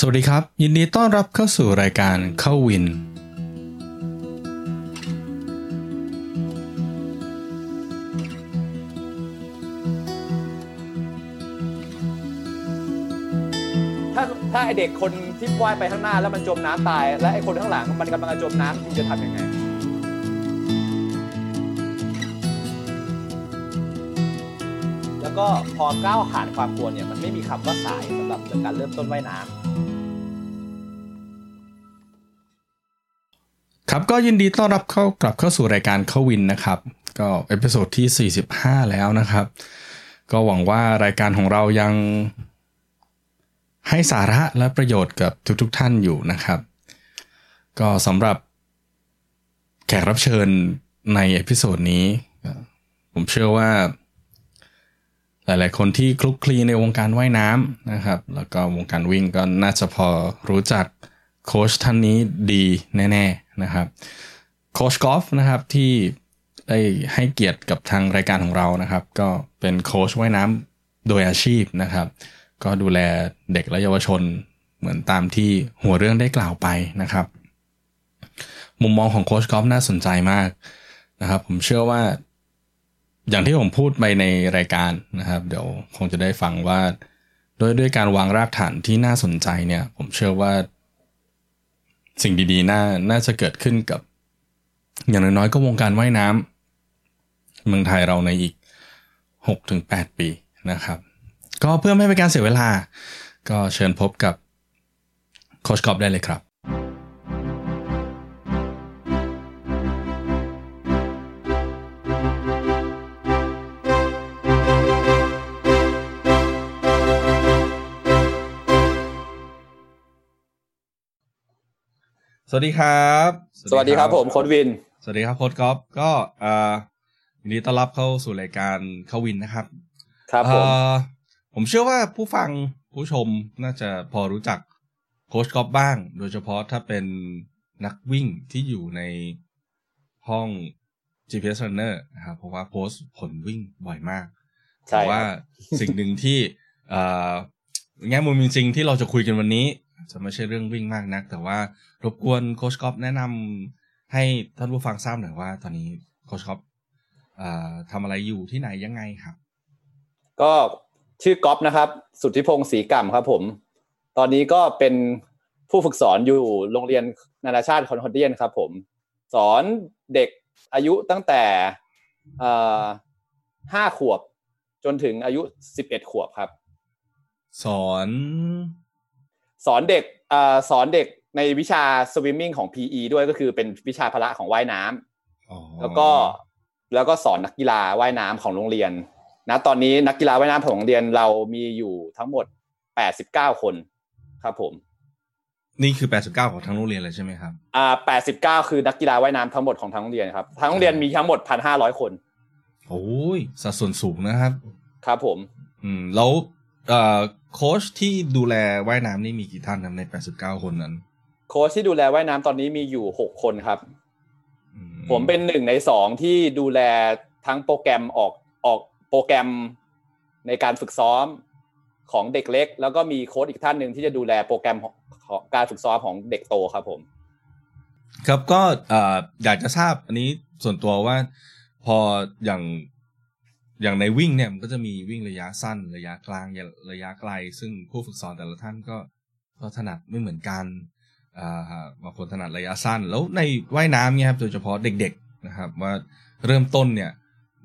สวัสดีครับ ยินดีต้อนรับเข้าสู่รายการเข้าวิน ถ้าถ้าไอเด็กคนที่ว่ายไปข้างหน้าแล้วมันจมน้ำตาย และไอคนข้างหลังมันกำลังจะจมน้ำคุณจะทำยังไงแล้วก็พอก้าวผ่านความกลัวเนี่ยมันไม่มีคำว่าสายสำหรับการเริ่มต้นว่ายน้ำ ครับก็ยินดีต้อนรับเข้ากลับเข้าสู่รายการเข้าวินนะครับ ก็ episode ที่ 45 แล้วนะครับ ก็หวังว่ารายการของเรายังให้สาระและประโยชน์กับทุกๆท่านอยู่นะครับ ก็สำหรับแขกรับเชิญใน episode นี้ ผมเชื่อว่า หลายๆ คนที่คลุกคลีในวงการว่ายน้ำนะครับ แล้วก็วงการวิ่งก็น่าจะพอรู้จักโค้ชท่านนี้ดีแน่ ๆ นะครับโค้ชกอล์ฟนะครับที่ได้ให้เกียรติกับทางรายการของเรานะครับ ก็เป็นโค้ชว่ายน้ำโดยอาชีพนะครับ ก็ดูแลเด็กและเยาวชนเหมือนตามที่หัวเรื่องได้กล่าวไปนะครับ มุมมองของโค้ชกอล์ฟน่าสนใจมากนะครับ ผมเชื่อว่า อย่างที่ผมพูดไปในรายการนะครับ เดี๋ยวคงจะได้ฟังว่า ด้วยด้วยการวางรากฐานที่น่าสนใจเนี่ย ผมเชื่อว่า สิ่งดีๆ น่าน่าจะเกิดขึ้นกับ อย่างน้อยๆก็วงการว่ายน้ำเมืองไทยเราในอีก 6-8 ปีนะครับ ก็เพื่อไม่ให้เป็นการเสียเวลา ก็เชิญพบกับโคชกอบได้เลยครับ สวัสดีครับ สวัสดีครับผมโค้ดวิน สวัสดีครับโค้ชกอฟก็เอ่อยินดีต้อนรับเข้าสู่รายการเข้าวินนะครับ ครับผมเอ่อผมเชื่อว่าผู้ฟังผู้ชมน่าจะพอรู้จักโค้ชกอฟบ้าง โดยเฉพาะถ้าเป็นนักวิ่งที่อยู่ในห้อง GPS Runner นะครับเพราะว่าโพสต์ผลวิ่งบ่อยมากใช่แต่ว่าสิ่งหนึ่งที่เอ่อแง่มุมจริงๆที่เราจะคุยกันวันนี้ จะไม่ใช่เรื่องวิ่งมากนัก แต่ว่ารบกวนโค้ชกอฟแนะนำให้ท่านผู้ฟังทราบหน่อยว่า ตอนนี้โค้ชกอฟเอ่อทำอะไรอยู่ที่ไหนยังไงครับ ก็ชื่อก๊อฟนะครับ สุทธิพงศ์ศรีกรรมครับผม ตอนนี้ก็เป็นผู้ฝึกสอนอยู่โรงเรียนนานาชาติคอนคอร์เดียนครับผม สอนเด็กอายุตั้งแต่ห้าขวบจนถึงอายุสิบเอ็ดขวบครับ สอน สอนเด็กอาสอนเด็กในวิชาสวิมมิ่งของ PE ด้วยก็คือเป็นวิชาพละของว่ายน้ำอ๋อแล้วก็แล้วก็สอนนักกีฬาว่ายน้ำของโรงเรียนนะตอนนี้นักกีฬาว่ายน้ำของโรงเรียนเรามีอยู่ทั้งหมด 89 คนครับผม นี่คือ 89 ของทั้งโรงเรียนเลยใช่ไหมครับอ่า89 คือนักกีฬาว่ายน้ำทั้งหมดของทั้งโรงเรียนครับทั้งโรงเรียนมีทั้งหมด 1,500 คนโอ้ยสัดส่วนสูงนะครับ ครับผม อืมแล้วเอ่อ โค้ชที่ดูแลว่ายน้ำนี่มีกี่ท่านครับใน 89 คนนั้น โค้ชที่ดูแลว่ายน้ำตอนนี้มีอยู่ 6 คนครับอืผมเป็นหนึ่งในสองที่ดูแลทั้งโปรแกรมออกออกโปรแกรมในการฝึกซ้อมของเด็กเล็ก แล้วก็มีโค้ชอีกท่านหนึ่งที่จะดูแลโปรแกรมของของการฝึกซ้อมของเด็กโตครับผม ครับก็เอ่ออยากจะทราบอันนี้ส่วนตัวว่าพออย่าง อย่างในวิ่งเนี่ยมันก็จะมีวิ่งระยะสั้น ระยะกลางระยะไกล ซึ่งผู้ฝึกสอนแต่ละท่านก็ก็ถนัดไม่เหมือนกันบางคนถนัดระยะสั้น แล้วในว่ายน้ำเนี่ยครับโดยเฉพาะเด็กๆนะครับ ว่าเริ่มต้นเนี่ย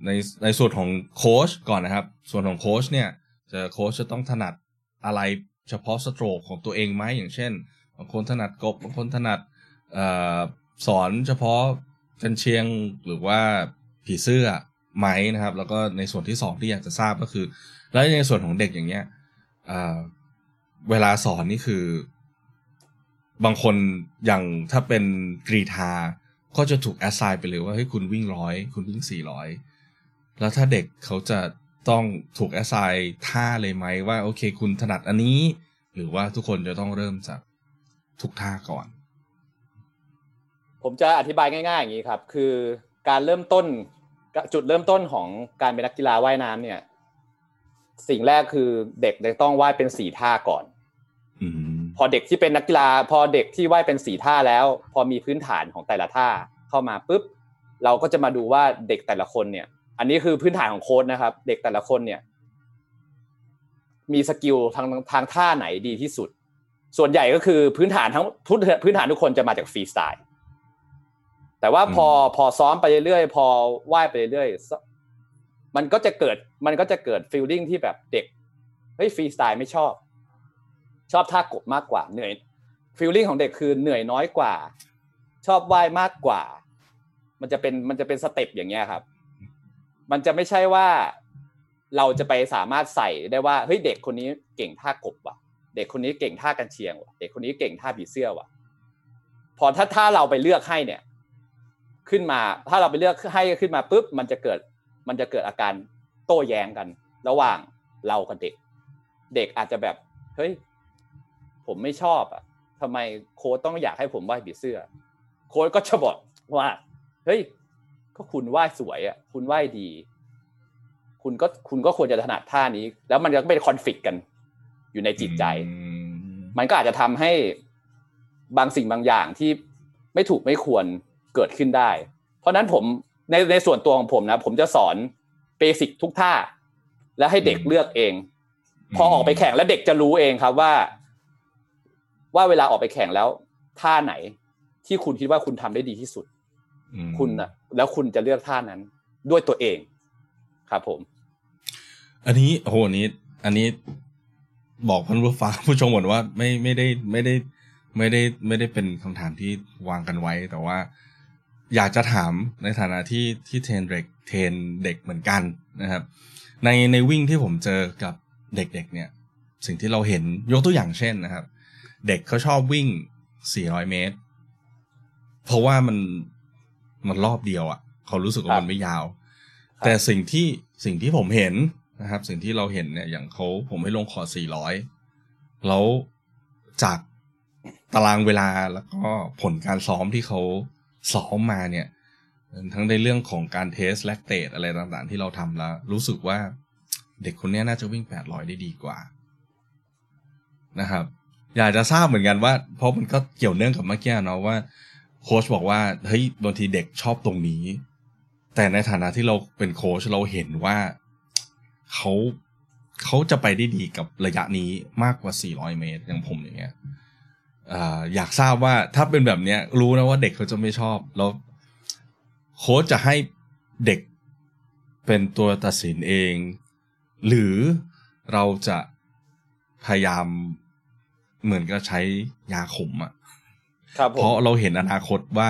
ในในส่วนของโค้ชก่อนนะครับ ส่วนของโค้ชเนี่ยจะโค้ชจะต้องถนัดอะไรเฉพาะสโตรกของตัวเองไหมอย่างเช่นบางคนถนัดกบบางคนถนัดอสอนเฉพาะกันเชียงหรือว่าผีเสื้อ ไหมนะครับ แล้วก็ในส่วนที่สองที่อยากจะทราบก็คือ แล้วในส่วนของเด็กอย่างเงี้ยเอ่อเวลาสอนนี่คือ บางคนอย่างถ้าเป็นกรีธาก็จะถูกแอสไซน์ไปเลยว่าเฮ้ยคุณวิ่งร้อยคุณวิ่งสี่ร้อยแล้วถ้าเด็กเขาจะต้องถูกแอสไซน์ท่าเลยไหมว่าโอเค คุณถนัดอันนี้ หรือว่าทุกคนจะต้องเริ่มจากทุกท่าก่อน ผมจะอธิบายง่าย ๆ อย่างนี้ครับ คือการเริ่มต้น จุดเริ่มต้นของการเป็นนักกีฬาว่ายน้ำเนี่ย สิ่งแรกคือเด็กจะต้องว่ายเป็นสี่ท่าก่อนอืมพอเด็กที่เป็นนักกีฬา พอเด็กที่ว่ายเป็นสีท่าแล้ว พอมีพื้นฐานของแต่ละท่าเข้ามาปุ๊บเราก็จะมาดูว่าเด็กแต่ละคนเนี่ย อันนี้คือพื้นฐานของโค้ดนะครับ เด็กแต่ละคนเนี่ย มี skill ทางทางท่าไหนดีที่สุด ส่วนใหญ่ก็คือพื้นฐานทั้งทุกพื้นฐานทุกคนจะมาจากฟรีสไตล์ แต่ว่าพอพอซ้อมไปเรื่อยๆพอว่ายไปเรื่อยๆมันก็จะเกิดมันก็จะเกิด feeling ที่แบบเด็กเฮ้ยฟรีสไตล์ไม่ชอบ ชอบท่ากบมากกว่าเหนื่อย feeling ของเด็กคือเหนื่อยน้อยกว่า ชอบว่ายมากกว่า มันจะเป็นมันจะเป็น step อย่างเงี้ยครับ มันจะไม่ใช่ว่าเราจะไปสามารถใส่ได้ว่าเฮ้ยเด็กคนนี้เก่งท่ากบว่ะ เด็กคนนี้เก่งท่ากันเชียงว่ะ เด็กคนนี้เก่งท่าผีเสื้อว่ะ พอถ้าถ้าเราไปเลือกให้เนี่ย ขึ้นมา ถ้าเราไปเลือกให้ขึ้นมาปุ๊บมันจะเกิดมันจะเกิดอาการโต้แย้งกัน ระหว่างเรากับเด็ก เด็กอาจจะแบบเฮ้ยผมไม่ชอบอะทำไมโค้ดต้องอยากให้ผมไหว้ผีเสื้อ โค้ดก็จะบอกว่าเฮ้ยก็คุณไหว้สวยอะ คุณไหว้ดี คุณก็คุณก็ควรจะถนัดท่านี้ แล้วมันก็เป็นคอนฟ lict กัน อยู่ในจิตใจ มันก็อาจจะทำให้บางสิ่งบางอย่างที่ไม่ถูกไม่ควร เกิดขึ้นได้ เพราะนั้นผมในในส่วนตัวของผมนะ ผมจะสอนเบสิกทุกท่า และให้เด็กเลือกเอง พอออกไปแข่งแล้วเด็กจะรู้เองครับว่า ว่าเวลาออกไปแข่งแล้วท่าไหนที่คุณคิดว่าคุณทำได้ดีที่สุด คุณนะแล้วคุณจะเลือกท่านั้นด้วยตัวเองครับผม อันนี้โหอันนี้ อันนี้บอกพันผู้ฟังผู้ชมหมดว่าไม่ไม่ได้ไม่ได้ ไม่ได้ไม่ได้เป็นคำถามที่วางกันไว้ แต่ว่า อยากจะถามในฐานะที่ที่ train เด็ก train เด็กเหมือนกันนะครับ ในในวิ่งที่ผมเจอกับเด็กๆเนี่ย สิ่งที่เราเห็นยกตัวอย่างเช่นนะครับ เด็กเขาชอบวิ่ง 400 เมตร เพราะว่ามันมันรอบเดียวอะ่ะ เขารู้สึกว่ามันไม่ยาว แต่สิ่งที่สิ่งที่ผมเห็นนะครับ สิ่งที่เราเห็นเนี่ยอย่างเขาผมให้ลงขอ400 แล้วจากตารางเวลาแล้วก็ผลการซ้อมที่เขา ซ้อมมาเนี่ย ทั้งในเรื่องของการ test lactate อะไรต่างๆ ที่เราทำแล้ว รู้สึกว่าเด็กคนนี้น่าจะวิ่ง 800 ได้ดีกว่า นะครับ อยากจะทราบเหมือนกันว่า เพราะมันก็เกี่ยวเนื่องกับเมื่อกี้เนาะว่าโค้ชบอกว่าเฮ้ยบางทีเด็กชอบตรงนี้ แต่ในฐานะที่เราเป็นโค้ชเราเห็นว่าเขาเขาจะไปได้ดีกับระยะนี้มากกว่า 400 เมตรอย่างผมอย่างเงี้ย อยากทราบว่าถ้าเป็นแบบเนี้ย รู้นะว่าเด็กเขาจะไม่ชอบ แล้วโค้ชจะให้เด็กเป็นตัวตัดสินเอง หรือเราจะพยายามเหมือนกับใช้ยาขมอะ่ะเพราะเราเห็นอนาคตว่า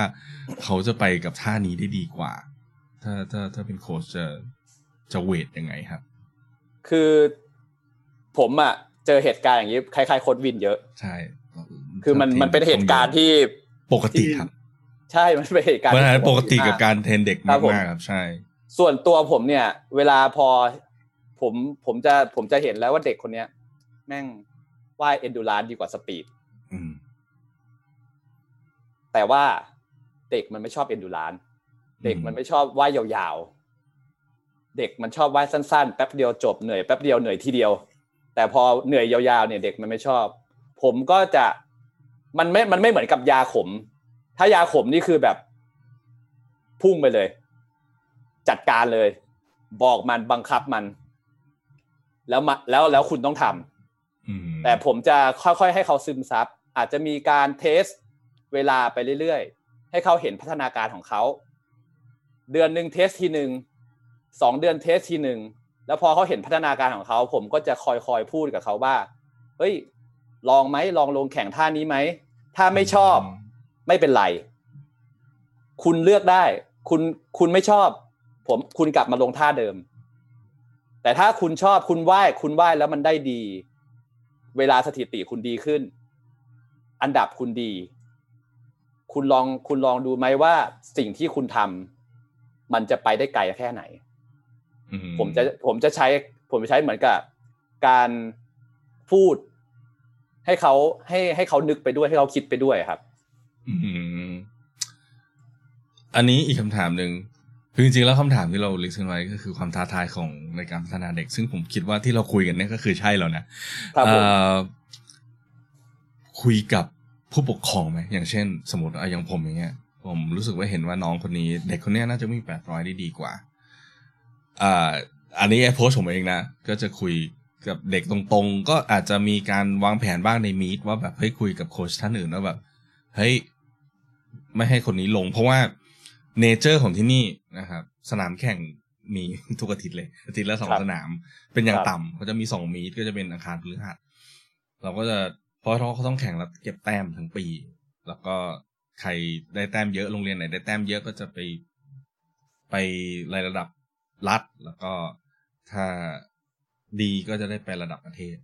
เขาจะไปกับท่านี้ได้ดีกว่า ถ้าถ้าถ้าเป็นโค้ชจะจะเวทยังไงครับ คือผมอะ่ะเจอเหตุการณ์อย่างนี้คล้ายๆโค้ดวินเยอะ ใช่ คือมันมันเป็นเหตุการณ์ที่ปกติครับ ใช่มันเป็นเหตุการณ์มันปกติกับการ train เด็กมากมากครับ ใช่ ส่วนตัวผมเนี่ย เวลาพอผมผมจะผมจะเห็นแล้วว่าเด็กคนเนี้ย แม่งว่าย endurance ดีกว่า speed แต่ว่าเด็กมันไม่ชอบ endurance เด็กมันไม่ชอบว่ายยาวๆ เด็กมันชอบว่ายสั้นๆ แป๊บเดียวจบเหนื่อยแป๊บเดียวเหนื่อยทีเดียว แต่พอเหนื่อยยาวๆเนี่ยเด็กมันไม่ชอบ ผมก็จะ มันไม่มันไม่เหมือนกับยาขม ถ้ายาขมนี่คือแบบพุ่งไปเลย จัดการเลย บอกมันบังคับมัน แล้วมาแล้วแล้วคุณต้องทำแต่ผมจะค่อยๆให้เขาซึมซับ อาจจะมีการ test เวลาไปเรื่อยๆ ให้เขาเห็นพัฒนาการของเขา เดือนหนึ่ง test ทีหนึ่งสองเดือน test ทีหนึ่งแล้วพอเขาเห็นพัฒนาการของเขา ผมก็จะคอยๆพูดกับเขาว่า เฮ้ย ลองไหมลองลงแข่งท่านี้ไหม ถ้าไม่ชอบไม่เป็นไร คุณเลือกได้ คุณคุณไม่ชอบ ผมคุณกลับมาลงท่าเดิม แต่ถ้าคุณชอบคุณไหว้คุณไหว้แล้วมันได้ดี เวลาสถิติคุณดีขึ้น อันดับคุณดี คุณลองคุณลองดูไหมว่าสิ่งที่คุณทำมันจะไปได้ไกลแค่ไหนผมจะผมจะใช้ผมจะใช้เหมือนกับการพูด ให้เขาให้ให้เขานึกไปด้วยให้เขาคิดไปด้วยครับ อืมอันนี้อีกคำถามหนึ่งคือจริงๆแล้วคำถามที่เราลิสต์ไว้ก็คือความท้าทายของในการพัฒนาเด็ก ซึ่งผมคิดว่าที่เราคุยกันเนี่ยก็คือใช่แล้วนะคุยกับผู้ปกครองไหมอย่างเช่น สมมติอะอย่างผมอย่างเงี้ย ผมรู้สึกว่าเห็นว่าน้องคนนี้ เด็กคนเนี้ยน่าจะมีแปดร้อยได้ดีกว่าอ่าอันนี้ไอ้โพสผมเองนะก็จะคุย กับเด็กตรงๆ ก็อาจจะมีการวางแผนบ้างในมีดว่าแบบเฮ้ยคุยกับโค้ชท่านอื่นว่าแบบเฮ้ยไม่ให้คนนี้ลง เพราะว่าเนเจอร์ของที่นี่นะครับ สนามแข่งมีทุกอาทิตย์เลย อาทิตย์ละสองครับสนาม เป็นอย่างครับต่ำเขาจะมีสองมีดก็จะเป็นอังคารพฤหัสเราก็จะเพราะเขาต้องแข่งแล้วเก็บแต้มทั้งปี แล้วก็ใครได้แต้มเยอะโรงเรียนไหนได้แต้มเยอะก็จะไปไปรายระดับรัฐแล้วก็ถ้า ดีก็จะได้ไประดับประเทศ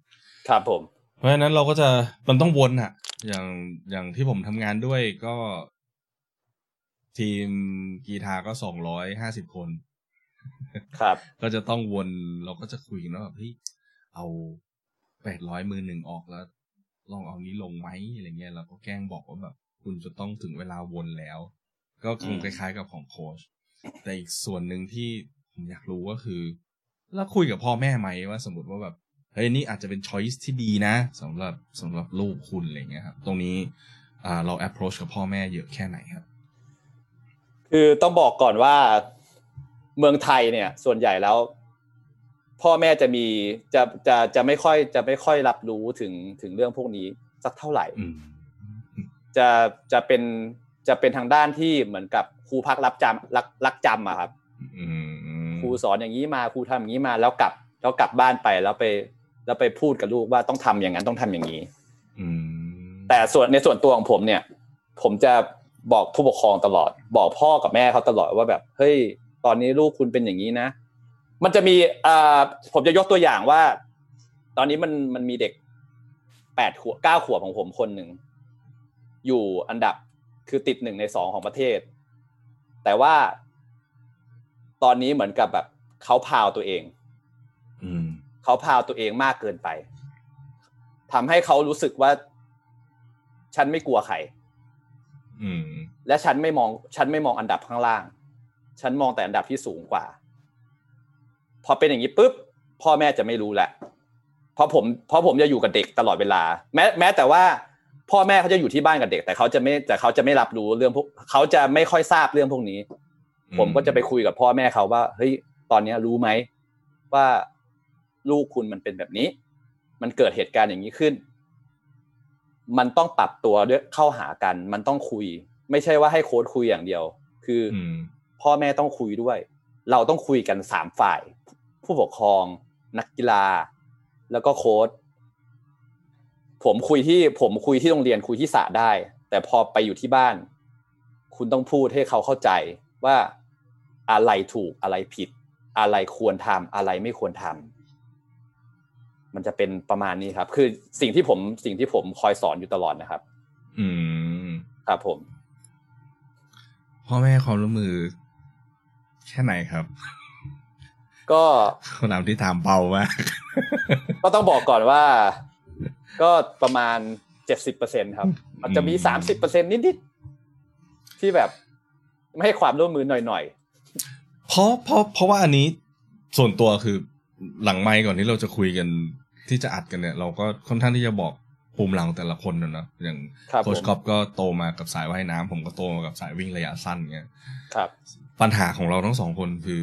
ครับผม เพราะฉะนั้นเราก็จะมันต้องวนอะอย่างอย่างที่ผมทำงานด้วยก็ ทีมกีฬาก็สองร้อยห้าสิบคน ครับ ก็จะต้องวนเราก็จะคุยกันว่าแบบเฮ้ยเอาแปดร้อยมือหนึ่งออกแล้ว ลองเอานี้ลงไหมอะไรเงี้ยเราก็แกล้งบอกว่าแบบ คุณจะต้องถึงเวลาวนแล้ว ก็คงอืมคล้ายๆกับของโค้ชแต่อีกส่วนหนึ่งที่ผมอยากรู้ก็คือ แล้วคุยกับพ่อแม่ไหมว่า สมมติว่าแบบเฮ้ยนี่อาจจะเป็นช้อยส์ที่ดีนะสำหรับสำหรับลูกคุณอะไรเงี้ยครับตรงนี้อ่าเรา approach กับพ่อแม่เยอะแค่ไหนครับ คือต้องบอกก่อนว่าเมืองไทยเนี่ย ส่วนใหญ่แล้ว พ่อแม่จะมีจะจะจะไม่ค่อยจะไม่ค่อยรับรู้ถึงถึงเรื่องพวกนี้สักเท่าไหร่อืมจะจะเป็นจะเป็นทางด้านที่เหมือนกับครูพักรับจำรักรักจำอะครับอืม ครูสอนอย่างนี้มาครูทำอย่างนี้มาแล้วกลับ แล้วกลับบ้านไปแล้วไป แล้วไปพูดกับลูกว่าต้องทำอย่างนั้นต้องทำอย่างนี้ อืมแต่ส่วนในส่วนตัวของผมเนี่ย ผมจะบอกผู้ปกครองตลอด บอกพ่อกับแม่เขาตลอดว่าแบบเฮ้ยตอนนี้ลูกคุณเป็นอย่างนี้นะ มันจะมีอ่าผมจะยกตัวอย่างว่า ตอนนี้มันมันมีเด็กแปดขวบเก้าขวบของผมคนหนึ่งอยู่อันดับคือติดหนึ่งในสองของประเทศ แต่ว่า ตอนนี้เหมือนกับแบบเขาพาวตัวเอง อืมเขาพาวตัวเองมากเกินไปทำให้เขารู้สึกว่า ฉันไม่กลัวใครอืม และฉันไม่มอง ฉันไม่มองอันดับข้างล่าง ฉันมองแต่อันดับที่สูงกว่า พอเป็นอย่างนี้ปุ๊บพ่อแม่จะไม่รู้แหละเพราะผมเพราะผมจะอยู่กับเด็กตลอดเวลา แม้แม้แต่ว่าพ่อแม่เขาจะอยู่ที่บ้านกับเด็ก แต่เขาจะไม่แต่เขาจะไม่รับรู้เรื่องพวกเขาจะไม่ค่อยทราบเรื่องพวกนี้ ผมก็จะไปคุยกับพ่อแม่เขาว่าเฮ้ยตอนเนี้ยรู้ไหมว่าลูกคุณมันเป็นแบบนี้ มันเกิดเหตุการณ์อย่างนี้ขึ้น มันต้องปรับตัวด้วยเข้าหากัน มันต้องคุย ไม่ใช่ว่าให้โค้ดคุยอย่างเดียว คืออืมพ่อแม่ต้องคุยด้วย เราต้องคุยกันสามฝ่าย ผู้ปกครอง นักกีฬา แล้วก็โค้ดผมคุยที่ผมคุยที่โรงเรียนคุยที่สระได้ แต่พอไปอยู่ที่บ้าน คุณต้องพูดให้เขาเข้าใจว่า อะไรถูกอะไรผิด อะไรควรทำอะไรไม่ควรทำมันจะเป็นประมาณนี้ครับ คือสิ่งที่ผมสิ่งที่ผมคอยสอนอยู่ตลอดนะครับ อืมครับผมพ่อแม่ความร่วมมือ แค่ไหนครับ ก็คำถามที่ถามเบามากก็ต้องบอกก่อนว่า ก็ประมาณเจ็ดสิบเปอร์เซ็นครับ มันจะมีอืมสามสิบเปอร์เซ็นต์นิดๆที่แบบไม่ให้ความร่วมมือหน่อย เพราะเพราะเพราะว่าอันนี้ส่วนตัวคือหลังไมค์ก่อนที่เราจะคุยกันที่จะอัดกันเนี่ย เราก็ค่อนข้างที่จะบอกภูมิหลังแต่ละคนนะเนอะอย่างๆครับโค้ชกอล์ฟก็โตมากับสายว่ายน้ำผมก็โตมากับสายวิ่งระยะสั้นเงี้ยครับ ปัญหาของเราทั้งสองคนคือ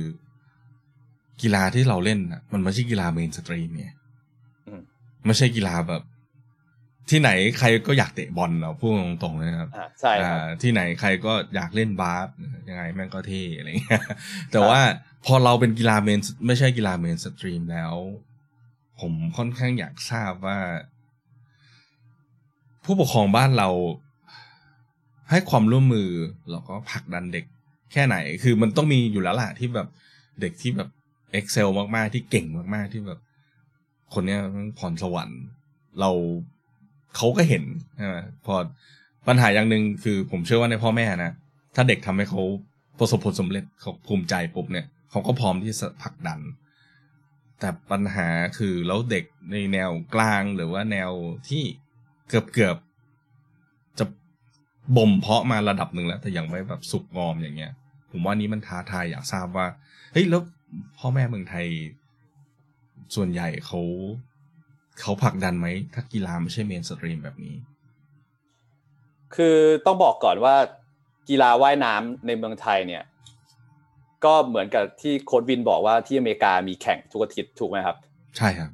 กีฬาที่เราเล่นน่ะมันไม่ใช่กีฬา mainstream เนี่ยอืมไม่ใช่กีฬาแบบ ที่ไหนใครก็อยากเตะบอลเราพูดตรงๆเลยนะครับอ่าใช่ครับอ่าที่ไหนใครก็อยากเล่นบาสยังไงแม่งก็เท่อะไรเงี้ยแต่ว่าพอเราเป็นกีฬาเมนไม่ใช่กีฬาเมนสตรีมแล้ว ผมค่อนข้างอยากทราบว่า ผู้ปกครองบ้านเราให้ความร่วมมือแล้วก็ผลักดันเด็กแค่ไหน คือมันต้องมีอยู่แล้วล่ะที่แบบเด็กที่แบบ Excel มากๆที่เก่งมากๆที่แบบ คนเนี้ยมันพรสวรรค์เรา เขาก็เห็นพอปัญหาอย่างหนึ่งคือผมเชื่อว่าในพ่อแม่นะ ถ้าเด็กทำให้เขาประสบผลสำเร็จเขาภูมิใจปุ๊บเนี่ยเขาก็พร้อมที่จะผลักดัน แต่ปัญหาคือแล้วเด็กในแนวกลางหรือว่าแนวที่เกือบเกือบจะบ่มเพาะมาระดับหนึ่งแล้ว แต่ยังไม่แบบสุกงอมอย่างเงี้ย ผมว่านี้มันท้าทายอยากทราบว่าเฮ้ยแล้วพ่อแม่เมืองไทยส่วนใหญ่เขา เขาผลักดันไหมถ้ากีฬาไม่ใช่ mainstream แบบนี้ คือต้องบอกก่อนว่ากีฬาว่ายน้ำในเมืองไทยเนี่ย ก็เหมือนกับที่โค้ชวินบอกว่าที่อเมริกามีแข่งทุกอาทิตย์ถูกไหมครับ ใช่ครับ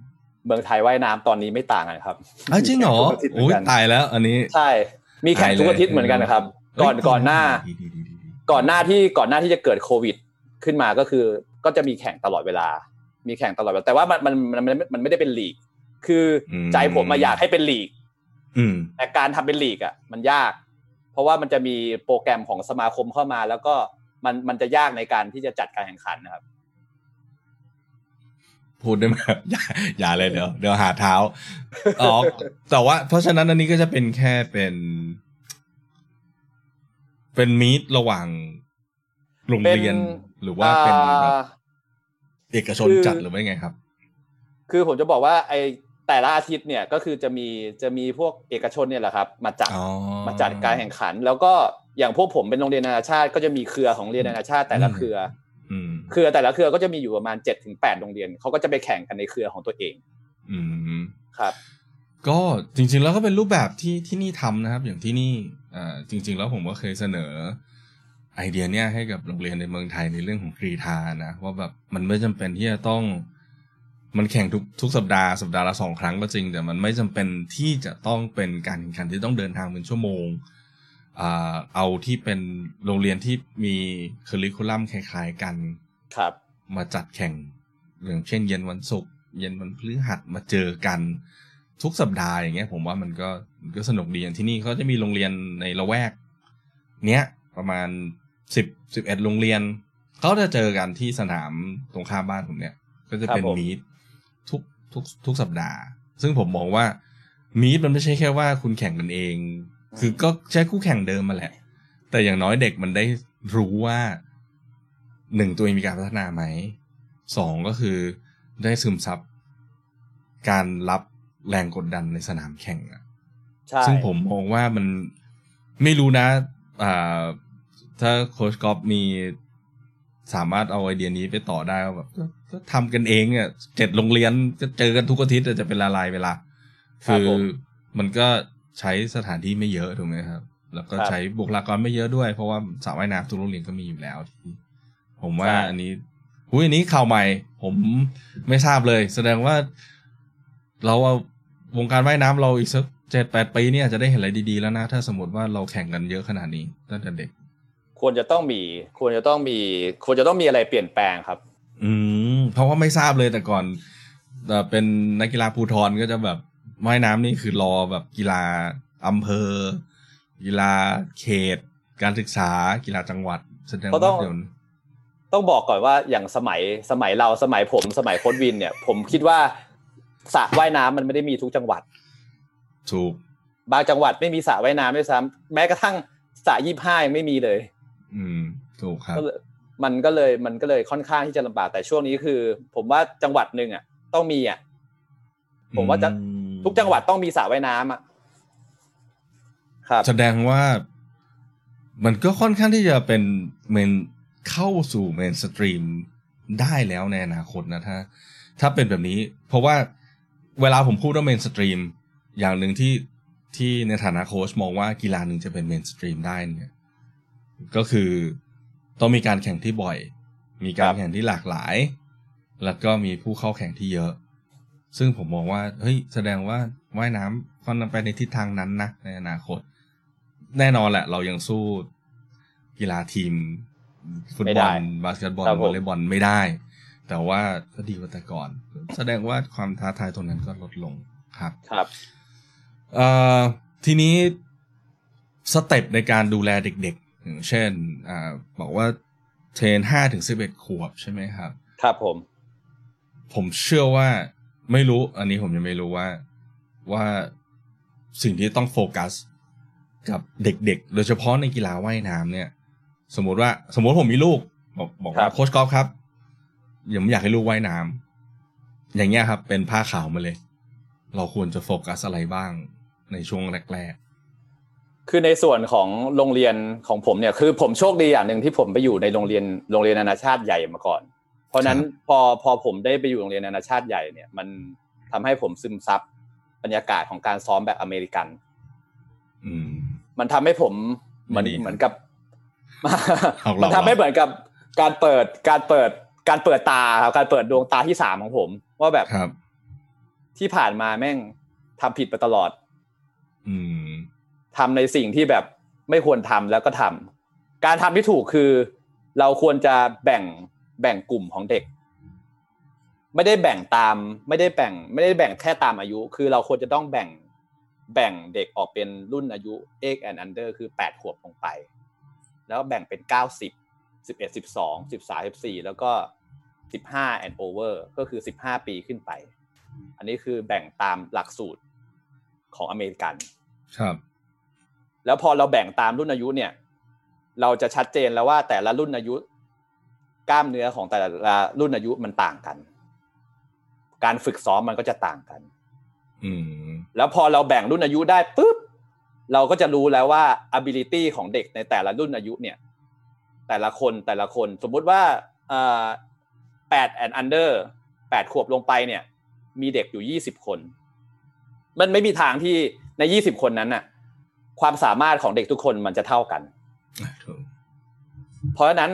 เมืองไทยว่ายน้ำตอนนี้ไม่ต่างกันครับอ้าวจริงเหรอมีแข่ทุกอาทิตย์เหมืโอ้อยนกัน โอ้ยตายแล้ว อันนี้ใช่มีแข่งทุกอาทิตย์เหมือนกันนะครับ ก่อนเฮ้ยก่อนหน้าดีดีดีดีดีก่อนหน้าที่ก่อนหน้าที่จะเกิดโควิด ขึ้นมาก็คือ ก็จะมีแข่งตลอดเวลา มีแข่งตลอดเวลาแต่ว่ามันมันมันมันมันไม่ได้เป็นลีก คืออใจผมมาอยากให้เป็นลีกอืมแต่การทำเป็นลีกอะ มันยาก เพราะว่ามันจะมีโปรแกรมของสมาคมเข้ามา แล้วก็มันมันจะยากในการที่จะจัดการแข่งขันนะครับพูดได้ไหมอย่าอย่าเลยเดี๋ยวเดี๋ยวหาเท้าอ๋อแต่ว่าเพราะฉะนั้นอันนี้ก็จะเป็นแค่เป็น เป็นมีดระหว่างโรงเรียนเป็นหรือว่าเป็นแบบอ่าเอกชนคือจัดหรือว่าไงครับ คือผมจะบอกว่าไอ แต่ละอาทิตย์เนี่ยก็คือจะมีจะมีพวกเอกชนเนี่ยแหละครับ มาจัดอ๋อมาจัดการแข่งขัน แล้วก็อย่างพวกผมเป็นโรงเรียนนานาชาติ ก็จะมีเครือของโรงเรียนนานาชาติแต่ละเครืออืมเครือแต่ละเครือก็จะมีอยู่ประมาณเจ็ดถึงแปดโรงเรียนเขาก็จะไปแข่งกันในเครือของตัวเอง อืมครับ ก็จริง ๆ แล้วก็เป็นรูปแบบที่ที่นี่ทำนะครับ อย่างที่นี่อ่าจริง ๆ แล้วผมก็เคยเสนอไอเดียเนี้ยให้กับโรงเรียนในเมืองไทยในเรื่องของกรีธานะว่าแบบมันไม่จำเป็นที่จะต้อง มันแข่งทุกทุกสัปดาห์สัปดาห์ละสองครั้งก็จริง แต่มันไม่จำเป็นที่จะต้องเป็นการแข่งขันที่ต้องเดินทางเป็นชั่วโมงอ่าเอาที่เป็นโรงเรียนที่มีค u ริคูลัมคล้ายๆกันครับ มาจัดแข่งอย่างเช่น เย็นวันศุกร์เย็นวันพฤหัสมาเจอกัน ทุกสัปดาห์อย่างเงี้ย ผมว่ามันก็มันก็สนุกดีอย่างที่นี่เขาจะมีโรงเรียนในละแวก เนี้ยประมาณสิบสิบเอ็ดโรงเรียนเขาจะเจอกันที่สนามตรงข้ามบ้านผมเนี่ย ก็จะเป็นครับผมมีด ทุกทุกทุกสัปดาห์ ซึ่งผมมองว่ามีดมันไม่ใช่แค่ว่าคุณแข่งกันเอง คือก็ใช้คู่แข่งเดิมมาแหละ แต่อย่างน้อยเด็กมันได้รู้ว่าหนึ่งตัวเองมีการพัฒนาไหมสองก็คือได้ซึมซับการรับแรงกดดันในสนามแข่งอะใช่ซึ่งผมมองว่ามันไม่รู้นะอ่าถ้าโค้ชกอฟมีสามารถเอาไอเดียนี้ไปต่อได้ว่าแบบ ก็ก็ทำกันเองอะเจ็ดโรงเรียนก็เจอกันทุกอาทิตย์อะจะเป็นละลายเวลาครับคือผมมันก็ใช้สถานที่ไม่เยอะถูกไหมครับ แล้วก็ครับใช้บุคลากรไม่เยอะด้วย เพราะว่าสระว่ายน้ำทุกโรงเรียนก็มีอยู่แล้ว ผมว่าใช่อันนี้หุยอันนี้ข่าวใหม่ ผมไม่ทราบเลย แสดงว่า เราเอาวงการว่ายน้ำเราอีกสักเจ็ดแปดปีเนี่ยจะได้เห็นอะไรดีๆแล้วนะ ถ้าสมมติว่าเราแข่งกันเยอะขนาดนี้ตั้งแต่เด็ก ควรจะต้องมี ควรจะต้องมี ควรจะต้องมีอะไรเปลี่ยนแปลงครับ อืม เพราะว่าไม่ทราบเลยแต่ก่อนแต่เป็นนักกีฬาภูทรก็จะแบบว่ายน้ำนี่คือรอแบบกีฬาอำเภอ กีฬาเขต การศึกษากีฬาจังหวัดแสดงก็ต้ว่าองเดี๋ยวต้องบอกก่อนว่าอย่างสมัยสมัยเราสมัยผมสมัยโค้ดวินเนี่ย ผมคิดว่าสระว่ายน้ำมันไม่ได้มีทุกจังหวัด ถูก บางจังหวัดไม่มีสระว่ายน้ำด้วยซ้ำแม้กระทั่งสระยี่ห้ายังไม่มีเลย อืมถูกครับก็เลย มันก็เลยมันก็เลยค่อนข้างที่จะลำบากแต่ช่วงนี้คือ ผมว่าจังหวัดหนึ่งอะ ต้องมีอะผมว่าจะอืมทุกจังหวัดต้องมีสระว่ายน้ำอะครับแสดงว่ามันก็ค่อนข้างที่จะเป็น main เข้าสู่ mainstream ได้แล้วในอนาคตนะถ้าถ้าเป็นแบบนี้ เพราะว่าเวลาผมพูดว่า mainstreamอย่างหนึ่งที่ที่ในฐานะโค้ชมองว่ากีฬาหนึ่งจะเป็น mainstream ได้เนี่ยก็คือ ต้องมีการแข่งที่บ่อย มีการแข่งที่หลากหลาย แล้วก็มีผู้เข้าแข่งที่เยอะ ซึ่งผมมองว่าเฮ้ยแสดงว่าว่ายน้ำมันไปในทิศทางนั้นนะในอนาคต แน่นอนแหละ เรายังสู้กีฬาทีมฟุตบอลไม่ได้บาสเกตบอลครับผมวอลเลย์บอลไม่ได้ แต่ว่าก็ดีกว่าแต่ก่อน แสดงว่าความท้าทายตรงนั้นก็ลดลงครับครับเอ่อทีนี้สเต็ปในการดูแลเด็กๆ อย่างเช่นอ่าบอกว่าเทรนห้าถึงสิบเอ็ดขวบใช่ไหมครับ ครับผม ผมเชื่อว่าไม่รู้ อันนี้ผมยังไม่รู้ว่าว่าสิ่งที่ต้องโฟกัส กับเด็กๆ โดยเฉพาะในกีฬาว่ายน้ำเนี่ย สมมติว่า สมมติผมมีลูก บอกบอกครัว่าบโค้ชกอล์ฟครับยังอยากให้ลูกว่ายน้ำอย่างเงี้ยครับ เป็นผ้าขาวมาเลย เราควรจะโฟกัสอะไรบ้างในช่วงแรก คือในส่วนของโรงเรียนของผมเนี่ยคือผมโชคดีอย่างหนึ่งที่ผมไปอยู่ในโรงเรียนโรงเรียนนานาชาติใหญ่มาก่อน เพราะฉะนั้นพอพอผมได้ไปอยู่โรงเรียนนานาชาติใหญ่เนี่ย มันทำให้ผมซึมซับบรรยากาศของการซ้อมแบบอเมริกันๆอืม มันทำให้ผมเหมือนไม่ดีเหมือนกับเอาเรามันทำให้เหมือนกับการเปิดการเปิดการเปิดตาครับการเปิดดวงตาที่สามของผม ว่าแบบครับ ที่ผ่านมาแม่งทำผิดมาตลอด อืม ทำในสิ่งที่แบบไม่ควรทำแล้วก็ทำการทำที่ถูกคือ เราควรจะแบ่งแบ่งกลุ่มของเด็ก ไม่ได้แบ่งตามไม่ได้แบ่ง ไม่ได้แบ่งแค่ตามอายุ คือเราควรจะต้องแบ่งแบ่งเด็กออกเป็นรุ่นอายุ eight and under คือแปดขวบลงไป แล้วแบ่งเป็นเก้าสิบสิบเอ็ดสิบสองสิบสามสิบสี่แล้วก็สิบห้า and over ก็คือสิบห้าปีขึ้นไป อันนี้คือแบ่งตามหลักสูตรของอเมริกัน ครับ แล้วพอเราแบ่งตามรุ่นอายุเนี่ย เราจะชัดเจนแล้วว่าแต่ละรุ่นอายุ กล้ามเนื้อของแต่ละรุ่นอายุมันต่างกัน การฝึกซ้อมมันก็จะต่างกัน อืมแล้วพอเราแบ่งรุ่นอายุได้ปุ๊บเราก็จะรู้แล้วว่า ability ของเด็กในแต่ละรุ่นอายุเนี่ย แต่ละคนแต่ละคนสมมุติว่าเอ่อแปดแอนอันเดอร์แปดขวบลงไปเนี่ย มีเด็กอยู่ยี่สิบคน มันไม่มีทางที่ในยี่สิบคนนั้นน่ะ ความสามารถของเด็กทุกคนมันจะเท่ากันอะถูกเพราะฉะนั้น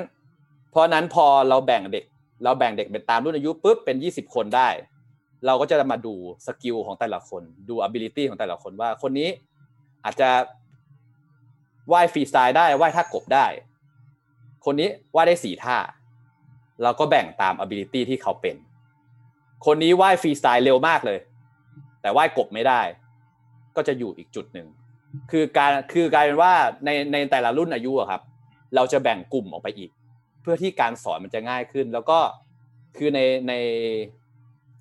เพราะฉะนั้นพอเราแบ่งเด็ก เราแบ่งเด็กเป็นตามรุ่นอายุปุ๊บเป็นยี่สิบคนได้ เราก็จะมาดู skill ของแต่ละคน ดู ability ของแต่ละคนว่าคนนี้อาจจะว่ายฟรีสไตล์ได้ว่ายท่ากบได้ คนนี้ว่ายได้สี่ท่า เราก็แบ่งตาม ability ที่เขาเป็น คนนี้ว่ายฟรีสไตล์เร็วมากเลย แต่ว่ายกบไม่ได้ ก็จะอยู่อีกจุดหนึ่ง คือการคือกลายเป็นว่าในในแต่ละรุ่นอายุอะครับ เราจะแบ่งกลุ่มออกไปอีก เพื่อที่การสอนมันจะง่ายขึ้น แล้วก็คือในใน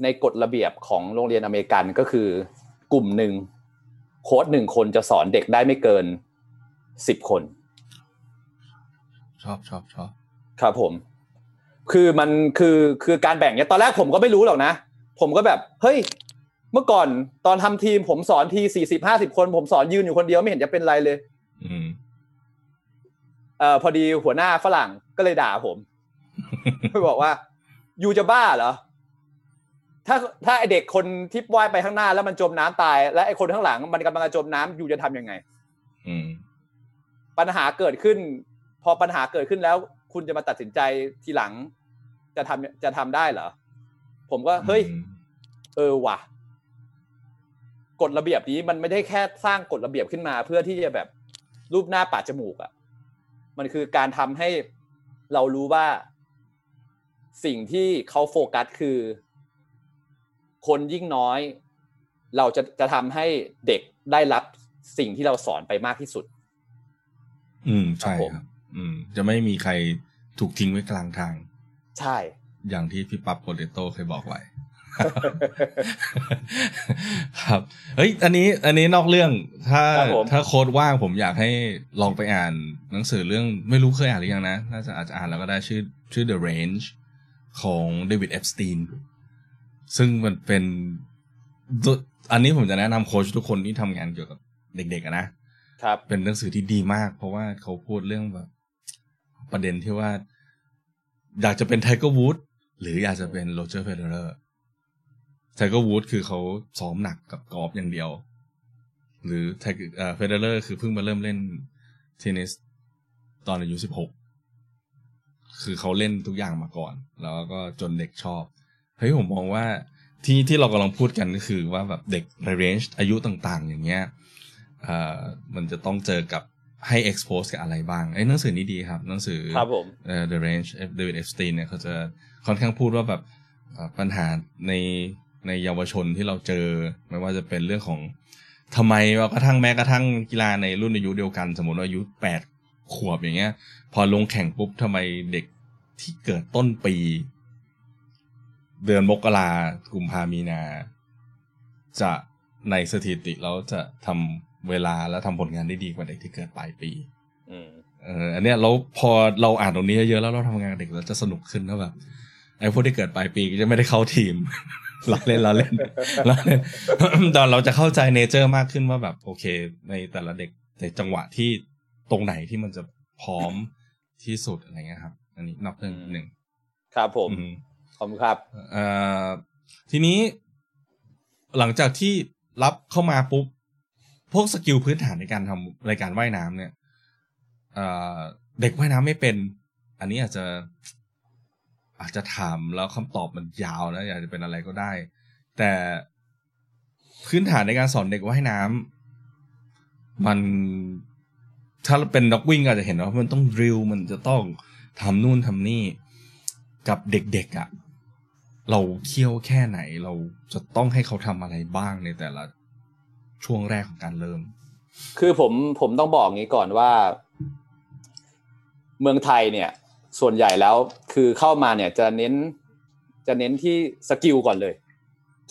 ในกฎระเบียบของโรงเรียนอเมริกันก็คือกลุ่มหนึ่งโค้ดหนึ่งคนจะสอนเด็กได้ไม่เกินสิบคน ชอบชอบชอบครับผม คือมันคือคือการแบ่งเนี่ยตอนแรกผมก็ไม่รู้หรอกนะ ผมก็แบบ เฮ้ย เมื่อก่อนตอนทำทีมผมสอนทีสี่สิบห้าสิบคน ผมสอนยืนอยู่คนเดียวไม่เห็นจะเป็นไรเลยอืมเอ่อพอดีหัวหน้าฝรั่งก็เลยด่าผมบอกว่ายูจะบ้าเหรอถ้าถ้าไอเด็กคนที่ว่ายไปข้างหน้าแล้วมันจมน้ำตาย และไอคนข้างหลังมันกำลังจะจมน้ำยูจะทำยังไงอืมปัญหาเกิดขึ้น พอปัญหาเกิดขึ้นแล้ว คุณจะมาตัดสินใจทีหลัง จะทำจะทำได้เหรอผมก็เฮ้ยอืมเออว่ะ กฎระเบียบนี้มันไม่ได้แค่สร้างกฎระเบียบขึ้นมา เพื่อที่จะแบบรูปหน้าปาดจมูกอะ่ะ มันคือการทำให้เรารู้ว่า สิ่งที่เขาโฟกัสคือ คนยิ่งน้อย เราจะจะทำให้เด็กได้รับสิ่งที่เราสอนไปมากที่สุด อืมใช่ครับผมครับอืม จะไม่มีใครถูกทิ้งไว้กลางทาง ใช่ อย่างที่พี่ปั๊บโปเตโต้เคยบอกไว้ ครับ เฮ้ย อันนี้อันนี้นอกเรื่อง ถ้าครับผมถ้าโค้ดว่างผมอยากให้ลองไปอ่านหนังสือเรื่องไม่รู้เคยอ่านหรือยังนะ น่าจะอาจจะอ่านแล้วก็ได้ชื่อชื่อ The Range ของเดวิดเอ p สตีน ซึ่งมันเป็น อันนี้ผมจะแนะนำโค้ชทุกคนที่ทำงานเกี่ยวกับเด็กๆอะนะครับ เป็นหนังสือที่ดีมาก เพราะว่าเขาพูดเรื่องแบบ ประเด็นที่ว่า อยากจะเป็น Tiger Woods หรืออยากจะเป็น Roger Federer Tiger Woods คือเขาซ้อมหนักกับกอล์ฟอย่างเดียว หรือ Tiger Federer คือเพิ่งมาเริ่มเล่นเทนนิสตอนอายุสิบหกคือเขาเล่นทุกอย่างมาก่อน แล้วก็จนเด็กชอบเฮ้ยผมมองว่าที่ที่เรากำลังพูดกันก็คือว่าแบบเด็กในเรนจ์อายุต่างๆ อย่างเงี้ยเอ่อมันจะต้องเจอกับให้ expose กับอะไรบ้างไอ้ยหนังสือนี้ดีครับ หนังสือครับผมเอ่อ The Range David Epstein เนี่ยเขาจะค่อนข้างพูดว่าแบบเอ่อปัญหาใน ในเยาวชนที่เราเจอ ไม่ว่าจะเป็นเรื่องของทำไมว่ากระทั่งแม้กระทั่งกีฬาในรุ่นอายุเดียวกัน สมมติว่าอายุแปดขวบอย่างเงี้ย พอลงแข่งปุ๊บทำไมเด็กที่เกิดต้นปี เดือนมกรากุมภามีนา จะในสถิติแล้วจะทำเวลาและทำผลงานได้ดีกว่าเด็กที่เกิดปลายปีอืมเอออันเนี้ยเราพอเราอ่านตรงนี้เยอะแล้วเราทำงานเด็กเราจะสนุกขึ้นนะแบบไอ้พวกที่เกิดปลายปีก็จะไม่ได้เข้าทีม เราเล่นเราเล่นเราเล่นตอนเราจะเข้าใจเนเจอร์มากขึ้นว่าแบบโอเค ในแต่ละเด็กในจังหวะที่ตรงไหนที่มันจะพร้อมที่สุดอะไรเงี้ยครับ อันนี้นอกเรื่องนิดหนึ่งครับผมอืมขอบคุณครับเอ่อทีนี้ หลังจากที่รับเข้ามาปุ๊บพวกสกิลพื้นฐานในการทำรายการว่ายน้ำเนี่ยเด็กว่ายน้ำไม่เป็น อันนี้อาจจะ อาจจะถามแล้วคำตอบมันยาวนะอยาจจะเป็นอะไรก็ได้ แต่พื้นฐานในการสอนเด็กว่ายน้ำมันถ้าเป็นนักวิ่งอาจจะเห็นว่ามันต้องริวมันจะต้องทำนู่นทำนี่กับเด็กๆอะ่ะเราเคี่ยวแค่ไหน เราจะต้องให้เขาทำอะไรบ้างในแต่ละช่วงแรกของการเริ่ม คือผมผมต้องบอกงี้ก่อนว่า เมืองไทยเนี่ย ส่วนใหญ่แล้วคือเข้ามาเนี่ยจะเน้นจะเน้นที่สกิลก่อนเลย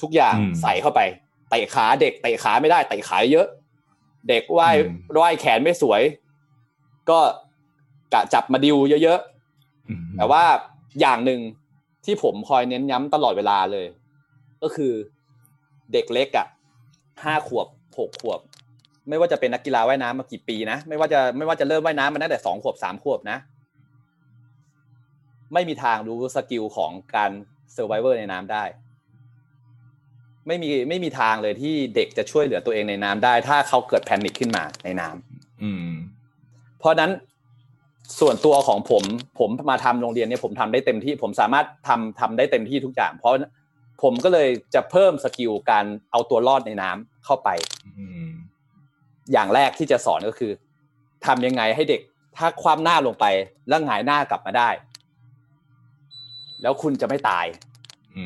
ทุกอย่างใส่เข้าไปเตะขาเด็กเตะขาไม่ได้เตะขาเยอะ เด็กว่ายว่ายแขนไม่สวย ก็กะจับมาดิวเยอะๆแต่ว่าอย่างหนึ่งที่ผมคอยเน้นย้ำตลอดเวลาเลย ก็คือเด็กเล็กอะห้าขวบหกขวบ ไม่ว่าจะเป็นนักกีฬาว่ายน้ำมากี่ปีนะ ไม่ว่าจะไม่ว่าจะเริ่มว่ายน้ำมาตั้งแต่สองขวบสามขวบนะ ไม่มีทางรู้ skill ของการ survival ในน้ำได้ ไม่มีไม่มีทางเลยที่เด็กจะช่วยเหลือตัวเองในน้ำได้ ถ้าเขาเกิด panic ขึ้นมาในน้ำอืม เพราะนั้นส่วนตัวของผมผมมาทำโรงเรียนเนี่ยผมทำได้เต็มที่ ผมสามารถทำทำได้เต็มที่ทุกอย่าง เพราะผมก็เลยจะเพิ่ม skill การเอาตัวรอดในน้ำเข้าไปอย่างแรกที่จะสอนก็คือทำยังไงให้เด็กถ้าความหน้าลงไปแล้วหงายหน้ากลับมาได้ แล้วคุณจะไม่ตาย อื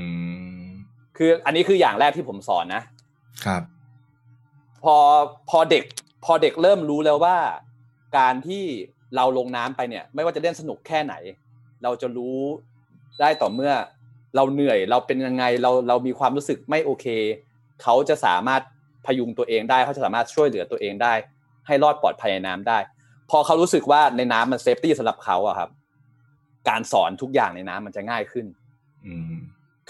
ม คืออันนี้คืออย่างแรกที่ผมสอนนะครับ พอพอเด็ก พอเด็กเริ่มรู้แล้วว่า การที่เราลงน้ำไปเนี่ย ไม่ว่าจะเล่นสนุกแค่ไหน เราจะรู้ได้ต่อเมื่อ เราเหนื่อยเราเป็นยังไงเราเรามีความรู้สึกไม่โอเค เขาจะสามารถพยุงตัวเองได้เขาจะสามารถช่วยเหลือตัวเองได้ ให้รอดปลอดภัยในน้ำได้ พอเขารู้สึกว่าในน้ำมัน safety สำหรับเขาอะครับ การสอนทุกอย่างในน้ำมันจะง่ายขึ้นอื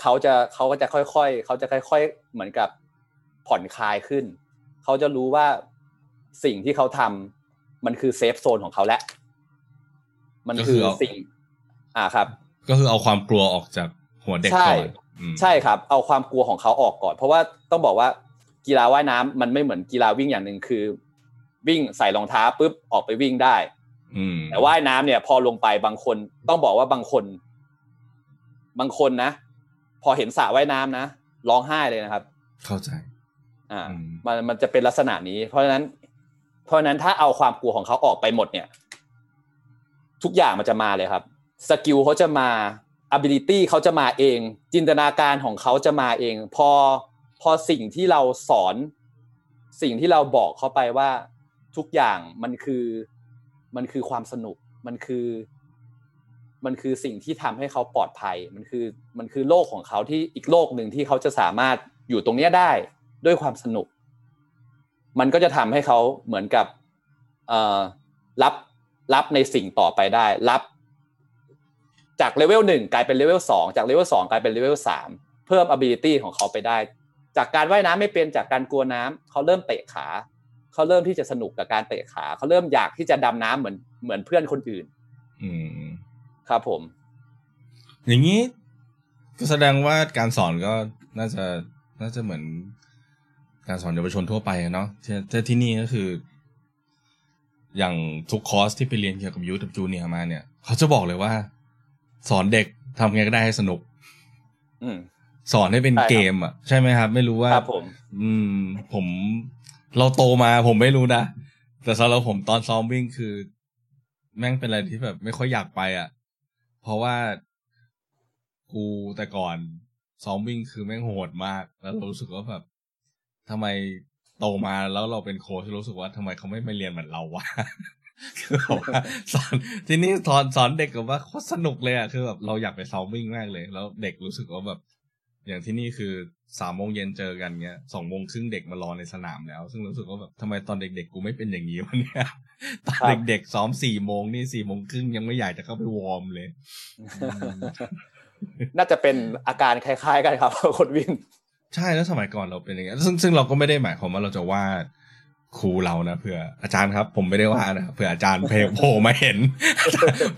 เขาจะเขาก็จะค่อยๆเขาจะค่อย ๆ เหมือนกับผ่อนคลายขึ้น เขาจะรู้ว่าสิ่งที่เขาทำมันคือ safe zone ของเขาและมันคือสิ่ง อ่าครับ ก็คือเอาความกลัวออกจากหัวเด็กก่อนใช่ครับ เอาความกลัวของเขาออกก่อน เพราะว่าต้องบอกว่ากีฬาว่ายน้ำมันไม่เหมือนกีฬาวิ่งอย่างหนึ่งคือ วิ่งใส่รองเท้าปุ๊บออกไปวิ่งได้ แต่ว่ายน้ำเนี่ย พอลงไปบางคนต้องบอกว่าบางคน บางคนนะพอเห็นสระว่ายน้ำนะร้องไห้เลยนะครับ เข้าใจ อ่า มันมันจะเป็นลักษณะนี้ เพราะฉะนั้น เพราะฉะนั้นถ้าเอาความกลัวของเขาออกไปหมดเนี่ย ทุกอย่างมันจะมาเลยครับสกิลเขาจะมา ability เขาจะมาเอง จินตนาการของเขาจะมาเอง พอพอสิ่งที่เราสอน สิ่งที่เราบอกเขาไปว่าทุกอย่างมันคือ มันคือความสนุกมันคือ มันคือสิ่งที่ทำให้เขาปลอดภัย มันคือมันคือโลกของเขาที่อีกโลกหนึ่งที่เขาจะสามารถอยู่ตรงนี้ได้ด้วยความสนุก มันก็จะทำให้เขาเหมือนกับรับรับในสิ่งต่อไปได้ รับจากเลเวลหนึ่งกลายเป็นเลเวลสองจากเลเวลสองกลายเป็นเลเวลสามเพิ่ม ability ของเขาไปได้ จากการว่ายน้ำไม่เป็นจากการกลัวน้ำเขาเริ่มเตะขา เขาเริ่มที่จะสนุกกับการเตะขาเขาเริ่มอยากที่จะดำน้ำเหมือนเหมือนเพื่อนคนอื่น อืมครับผม อย่างนี้ก็แสดงว่าการสอนก็น่าจะน่าจะเหมือน การสอนเยาวชนทั่วไปเนาะแต่ที่นี่ก็คือ อย่างทุกคอร์สที่ไปเรียนเกี่ยวกับยูทูบจูเนียมาเนี่ย เขาจะบอกเลยว่า สอนเด็กทำไงก็ได้ให้สนุกอืสอนให้เป็นเกมอะ ใช่ไหมครับ ไม่รู้ว่าครับผม อืม ผม เราโตมาผมไม่รู้นะแต่สำหรับผมตอนซ้อมวิ่งคือ แม่งเป็นอะไรที่แบบ ไม่ค่อยอยากไปอะ เพราะว่ากูแต่ก่อนซ้อมวิ่งคือแม่งโหดมาก แล้วเรารู้สึกว่าแบบทำไมโตมาแล้วเราเป็นโค้ชรู้สึกว่าทำไมเขาไม่มาเรียนเหมือนเราวะคือบอกว่าสอนที่นี่สอนสอนเด็กกับว่าโคตรสนุกเลยอะคือแบบเราอยากไปซ้อมวิ่งมากเลย แล้วเด็กรู้สึกว่าแบบ อย่างที่นี่คือ สามโมงเย็นเจอกันเงี้ยสองโมงครึ่งเด็กมารอในสนามแล้ว ซึ่งรู้สึกว่าแบบทำไมตอนเด็กๆกูไม่เป็นอย่างนี้วะเนี่ยตอนเด็กๆซ้อมสี่โมงนี่สี่โมงครึ่งยังไม่อยากจะเข้าไปวอร์มเลย น่าจะเป็นอาการคล้ายๆกันครับคนวิ่งใช่แล้วสมัยก่อนเราเป็นอย่างเงี้ยซึ่งซึ่งเราก็ไม่ได้หมายความว่าเราจะวาดครูเรานะเผื่ออาจารย์ครับ ผมไม่ได้ว่านะเผื่ออาจารย์เพลโผล่มาเห็น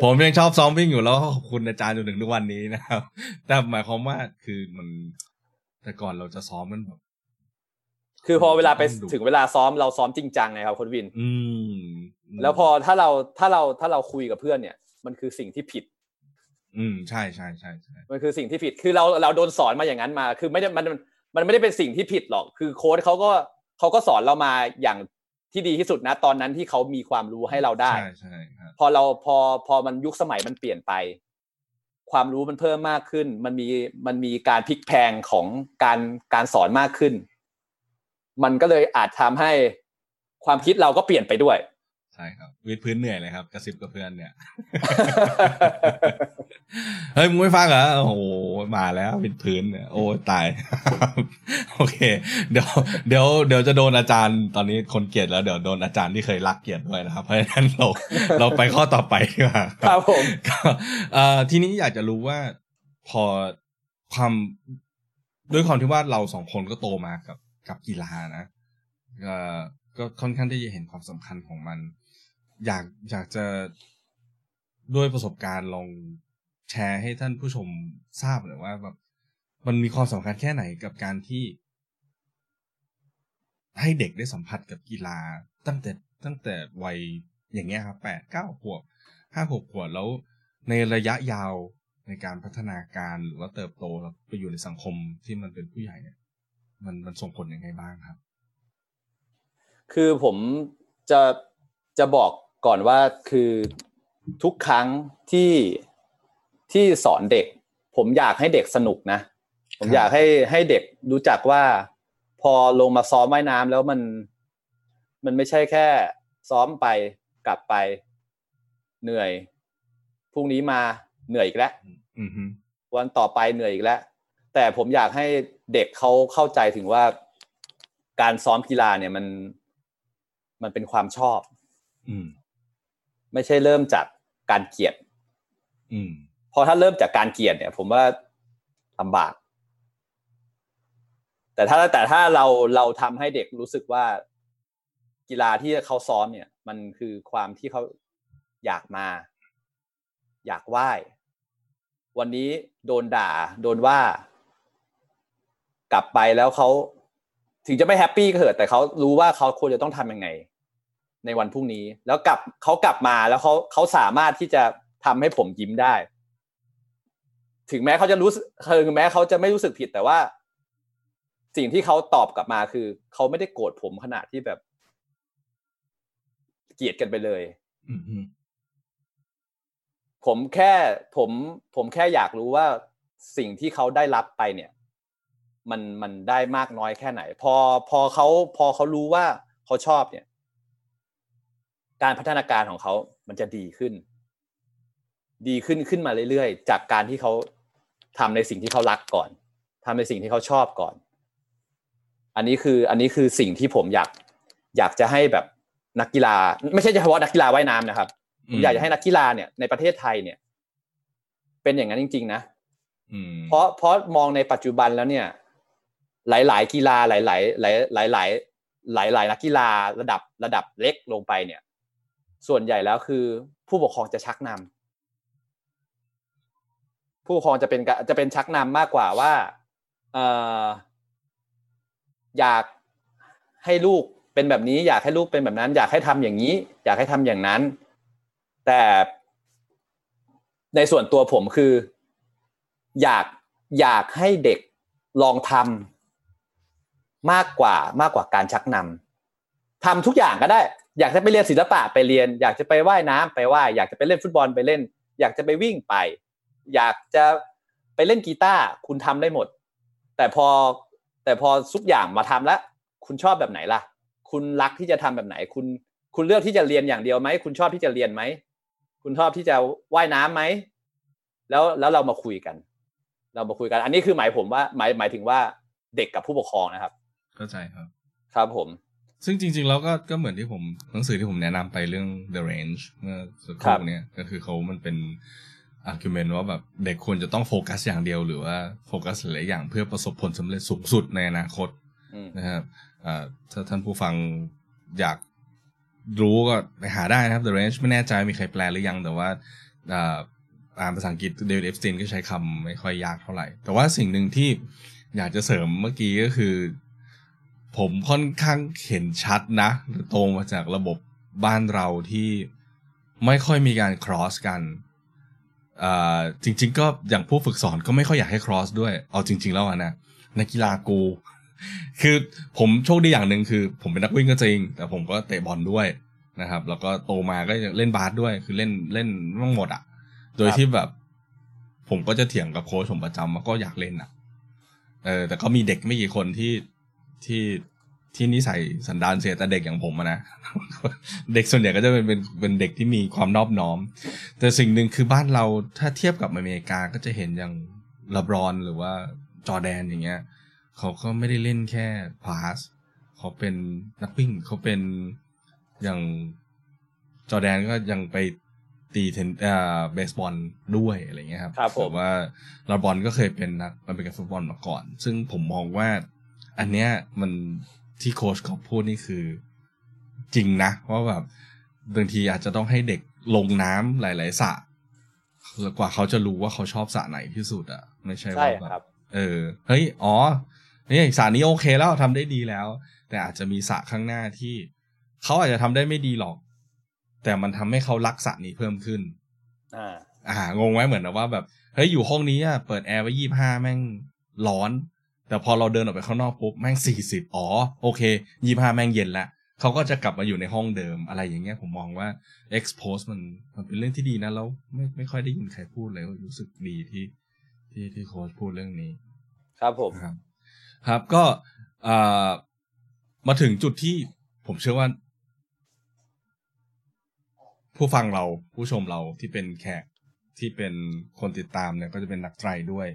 ผมยังชอบซ้อมวิ่งอยู่แล้วขอบคุณอาจารย์จนถึงทุกวันนี้นะครับ แต่หมายความว่าคือมัน แต่ก่อนเราจะซ้อมมันแบบคือพอเวลาไปต้องดุถึงเวลาซ้อมเราซ้อมจริงจังไงครับคุณวิน อืม แล้วพอถ้าเราถ้าเราถ้าเราคุยกับเพื่อนเนี่ย มันคือสิ่งที่ผิด อืมใช่ใช่ใช่ใช่มันคือสิ่งที่ผิด คือเราเราโดนสอนมาอย่างนั้นมา คือไม่ได้มันมันไม่ได้เป็นสิ่งที่ผิดหรอก คือโค้ชเขาก็เขาก็สอนเรามาอย่างที่ดีที่สุดนะ ตอนนั้นที่เขามีความรู้ให้เราได้ใช่ใช่ครับพอเราพอพอมันยุคสมัยมันเปลี่ยนไป ความรู้มันเพิ่มมากขึ้น มันมีมันมีการพลิกแพลงของการการสอนมากขึ้น มันก็เลยอาจทำให้ความคิดเราก็เปลี่ยนไปด้วย ใช่ครับวิดพื้นเหนื่อยเลยครับ กระซิบกับเพื่อนเนี่ย เฮ้ยมึงไม่ฟังเหรอ โอ้โห มาแล้ววิดพื้นเนี่ยโอ้ตาย โอเค เดี๋ยวเดี๋ยวเดี๋ยวจะโดนอาจารย์ตอนนี้คนเกลียดแล้วเดี๋ยวโดนอาจารย์ที่เคยรักเกลียดด้วยนะครับ เพราะฉะนั้นเราเราไปข้อต่อไปดีกว่าครับผมก็เอ่อทีนี้อยากจะรู้ว่าพอความด้วยความที่ว่าเราสองคนก็โตมากับกับกีฬานะเอ่อก็ค่อนข้างที่จะเห็นความสำคัญของมัน อยากอยากจะด้วยประสบการณ์ลองแชร์ให้ท่านผู้ชมทราบหน่อยว่าแบบมันมีความสำคัญแค่ไหนกับการที่ ให้เด็กได้สัมผัสกับกีฬาตั้งแต่ตั้งแต่วัยอย่างเงี้ยครับแปดเก้าขวบห้าหกขวบแล้วในระยะยาวในการพัฒนาการหรือว่าเติบโตแล้วไปอยู่ในสังคมที่มันเป็นผู้ใหญ่เนี่ย มันมันส่งผลยังไงบ้างครับ คือผมจะจะบอก ก่อนว่าคือทุกครั้งที่ที่สอนเด็ก ผมอยากให้เด็กสนุกนะ ผมครับอยากให้ให้เด็กรู้จักว่า พอลงมาซ้อมว่ายน้ำแล้วมัน มันไม่ใช่แค่ ซ้อมไปกลับไป เหนื่อยพรุ่งนี้มาเหนื่อยอีกแล้วอือฮึวันต่อไปเหนื่อยอีกแล้วแต่ผมอยากให้เด็กเขาเข้าใจถึงว่าการซ้อมกีฬาเนี่ยมันมันเป็นความชอบ อืม ไม่ใช่เริ่มจากการเกลียดอืมเพราะถ้าเริ่มจากการเกลียดเนี่ย ผมว่าลำบาก แต่ถ้าแต่ถ้าเราเราทำให้เด็กรู้สึกว่ากีฬาที่เขาซ้อมเนี่ย มันคือความที่เขาอยากมา อยากไหว้วันนี้โดนด่า โดนว่า กลับไปแล้วเขาถึงจะไม่แฮปปี้ก็เถอะแต่เขารู้ว่าเขาควรจะต้องทำยังไง ในวันพรุ่งนี้ แล้วกลับเขากลับมาแล้วเขาเขาสามารถที่จะทำให้ผมยิ้มได้ ถึงแม้เขาจะรู้สึกถึงแม้เขาจะไม่รู้สึกผิดแต่ว่า สิ่งที่เขาตอบกลับมาคือเขาไม่ได้โกรธผมขนาดที่แบบ เกลียดกันไปเลยอืมอืมผมแค่ผมผมแค่อยากรู้ว่าสิ่งที่เขาได้รับไปเนี่ย มันมันได้มากน้อยแค่ไหน พอพอเขาพอเขารู้ว่าเขาชอบเนี่ย การพัฒนาการของเขามันจะดีขึ้น ดีขึ้นขึ้นมาเรื่อยๆ จากการที่เขาทำในสิ่งที่เขารักก่อนทำในสิ่งที่เขาชอบก่อน อันนี้คืออันนี้คือสิ่งที่ผมอยาก อยากจะให้แบบนักกีฬา ไม่ใช่เฉพาะนักกีฬาว่ายน้ำนะครับผมอยากจะให้นักกีฬาเนี่ยในประเทศไทยเนี่ย เป็นอย่างนั้นจริง ๆ นะอืมเพราะเพราะมองในปัจจุบันแล้วเนี่ย หลาย ๆ กีฬาหลาย ๆ หลายหลายหลายหลายหลาย ๆ นักกีฬาระดับระดับเล็กลงไปเนี่ย ส่วนใหญ่แล้วคือผู้ปกครองจะชักนำผู้ปกครองจะเป็นจะเป็นชักนำมากกว่าว่าเอออยากให้ลูกเป็นแบบนี้ อยากให้ลูกเป็นแบบนั้น อยากให้ทำอย่างนี้ อยากให้ทำอย่างนั้น แต่ในส่วนตัวผมคือ อยากอยากให้เด็กลองทำมากกว่ามากกว่าการชักนำทำทุกอย่างก็ได้ อยากจะไปเรียนศิลปะไปเรียน อยากจะไปว่ายน้ำไปว่ายอยากจะไปเล่นฟุตบอลไปเล่น อยากจะไปวิ่งไป อยากจะไปเล่นกีตาร์คุณทำได้หมด แต่พอแต่พอทุกอย่างมาทำแล้ว คุณชอบแบบไหนล่ะ คุณรักที่จะทำแบบไหน คุณคุณเลือกที่จะเรียนอย่างเดียวไหมคุณชอบที่จะเรียนไหมคุณชอบที่จะว่ายน้ำไหมแล้วแล้วเรามาคุยกัน เรามาคุยกัน อันนี้คือหมายผมว่าหมายหมายถึงว่าเด็กกับผู้ปกครองนะครับ เข้าใจครับ ครับผม ซึ่งจริง ๆ แล้วก็ก็เหมือนที่ผมหนังสือที่ผมแนะนำไปเรื่อง The Range เมื่อสักคครัรู่บเนี่ยก็คือเขามันเป็น argument ว่าแบบเด็กควรจะต้องโฟกัสอย่างเดียวหรือว่าโฟกัสหลายๆอย่างเพื่อประสบผลสำเร็จสูงสุดในอนาคตอืมนะครับอ่าถ้าท่านผู้ฟังอยากรู้ก็ไปหาได้นะครับ The Range ไม่แน่ใจมีใครแปลหรือยังแต่ว่าอ่าอ่านภาษาอังกฤษเดวิดเอฟสตีนก็ใช้คำไม่ค่อยยากเท่าไหร่ แต่ว่าสิ่งหนึ่งที่อยากจะเสริมเมื่อกี้ก็คือ ผมค่อนข้างเห็นชัดนะตรงมาจากระบบบ้านเราที่ไม่ค่อยมีการ cross กันจริง ๆ ก็อย่างผู้ฝึกสอนก็ไม่ค่อยอยากให้ cross ด้วยเอาจริง ๆ แล้วอะนะนักกีฬากู คือผมโชคดีอย่างหนึ่งคือ ผมเป็นนักวิ่งก็จริง แต่ผมก็เตะบอลด้วยนะครับ แล้วก็โตมาก็เล่นบาสด้วย คือเล่นเล่นทั้งหมดอะโดยที่แบบ ผมก็จะเถียงกับโค้ชผมประจำว่าก็อยากเล่นอะเออแต่ก็มีเด็กไม่กี่คนที่ ที่ที่นิสัยสันดานเสียแต่เด็กอย่างผมอะนะ เด็กส่วนใหญ่ก็จะเป็นเป็นเป็นเด็กที่มีความนอบน้อม แต่สิ่งหนึ่งคือบ้านเราถ้าเทียบกับอเมริกาก็จะเห็นอย่างลาบรอนหรือว่าจอร์แดนอย่างเงี้ย เขาก็ไม่ได้เล่นแค่พาสเขาเป็นนักวิ่งเขาเป็นอย่างจอร์แดนก็ยังไปตีเทนเอ่อเบสบอลด้วยอะไรเงี้ยครับครับผมแต่ว่าลาบรอนก็เคยเป็นนักมันเป็นกับฟุตบอลมาก่อน ซึ่งผมมองว่า อันเนี้ยมันที่โค้ชเขาพูดนี่คือจริงนะว่าแบบบางทีอาจจะต้องให้เด็กลงน้ำหลาย ๆสระแล้วกว่าเขาจะรู้ว่าเขาชอบสระไหนที่สุดอะไม่ใช่ใช่ว่าแบครับบเออเฮ้ยอ๋อนี่สระนี้โอเคแล้วทำได้ดีแล้ว แต่อาจจะมีสระข้างหน้าที่ เขาอาจจะทำได้ไม่ดีหรอก แต่มันทำให้เขารักสระนี้เพิ่มขึ้น อ่า อ่างงไว้เหมือนนะว่าแบบเฮ้ยอยู่ห้องนี้อะเปิดแอร์ไว้ยี่ห้าแม่งร้อน แต่พอเราเดินออกไปข้างนอกปุ๊บแม่งสี่สิบอ๋อโอเคยี่ห้าแม่งเย็นละเขาก็จะกลับมาอยู่ในห้องเดิมอะไรอย่างเงี้ยผมมองว่า expose มันมันเป็นเรื่องที่ดีนะแล้วไม่ไม่ค่อยได้ยินใครพูดเลยรู้สึกดีที่ที่ที่โค้ชพูดเรื่องนี้ ครับผมครับ ครับก็อ่ามาถึงจุดที่ผมเชื่อว่า ผู้ฟังเราผู้ชมเราที่เป็นแขกที่เป็นคนติดตามเนี่ยก็จะเป็นนักไตรด้วย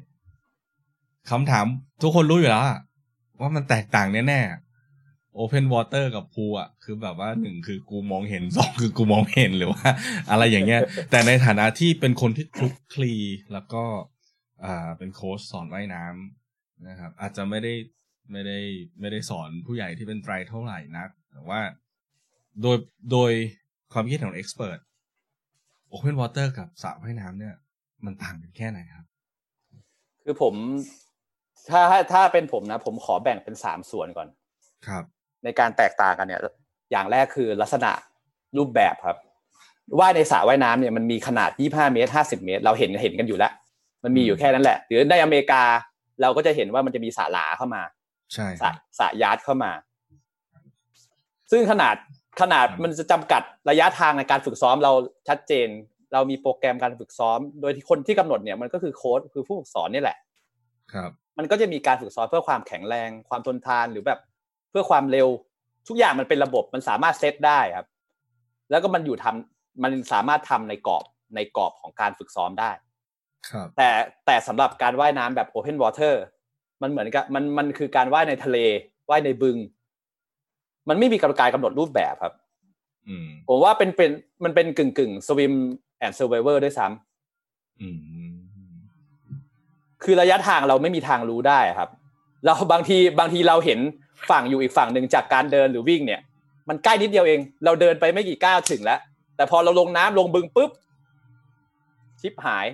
คำถามทุกคนรู้อยู่แล้วว่ามันแตกต่างแน่ๆ Open Water กับพูอะ คือแบบว่าหนึ่งคือกูมองเห็นสองคือกูมองเห็นหรือว่า อะไรอย่างเงี้ย แต่ในฐานะที่เป็นคนที่คลุกคลีแล้วก็อ่าเป็นโค้ชสอนว่ายน้ำนะครับ อาจจะไม่ได้ไม่ได้ไม่ได้สอนผู้ใหญ่ที่เป็นไตรเท่าไหร่นัก แต่ว่าโดยโดยความคิดของเอ็กซ์เพรส Open Water กับสระว่ายน้ำเนี่ย มันต่างกันแค่ไหนครับ คือผม ถ้าถ้าถ้าเป็นผมนะ ผมขอแบ่งเป็นสามส่วนก่อน ครับ ในการแตกต่างกันเนี่ย อย่างแรกคือลักษณะรูปแบบครับว่ายในสระว่ายน้ำเนี่ยมันมีขนาด 25 เมตร 50 เมตร เราเห็นเห็นกันอยู่แล้ว มันมีอยู่แค่นั้นแหละ หรือในอเมริกาเราก็จะเห็นว่ามันจะมีสระหลาเข้ามา ใช่สระสระยาร์ดเข้ามา ซึ่งขนาดขนาดมันจะจำกัดระยะทางในการฝึกซ้อมเราชัดเจน เรามีโปรแกรมการฝึกซ้อม โดยที่คนที่กำหนดเนี่ยมันก็คือโค้ชคือผู้ฝึกสอนนี่แหละ ครับ มันก็จะมีการฝึกซ้อมเพื่อความแข็งแรง ความทนทานหรือแบบเพื่อความเร็ว ทุกอย่างมันเป็นระบบมันสามารถเซตได้ครับ แล้วก็มันอยู่ทำมันสามารถทำในกรอบในกรอบของการฝึกซ้อมได้ ครับ แต่แต่สำหรับการว่ายน้ำแบบ Open Water มันเหมือนกับมันมันคือการว่ายในทะเลว่ายในบึง มันไม่มีกรรมการกำหนดรูปแบบครับอืมผมว่าเป็นเป็นมันเป็นกึ่งกึ่งสวิมand survival ด้วยซ้ำอืม คือระยะทางเราไม่มีทางรู้ได้ครับ เราบางทีบางทีเราเห็นฝั่งอยู่อีกฝั่งหนึ่งจากการเดินหรือวิ่งเนี่ย มันใกล้นิดเดียวเอง เราเดินไปไม่กี่ก้าวถึงแล้ว แต่พอเราลงน้ำลงบึงปุ๊บ ชิบหาย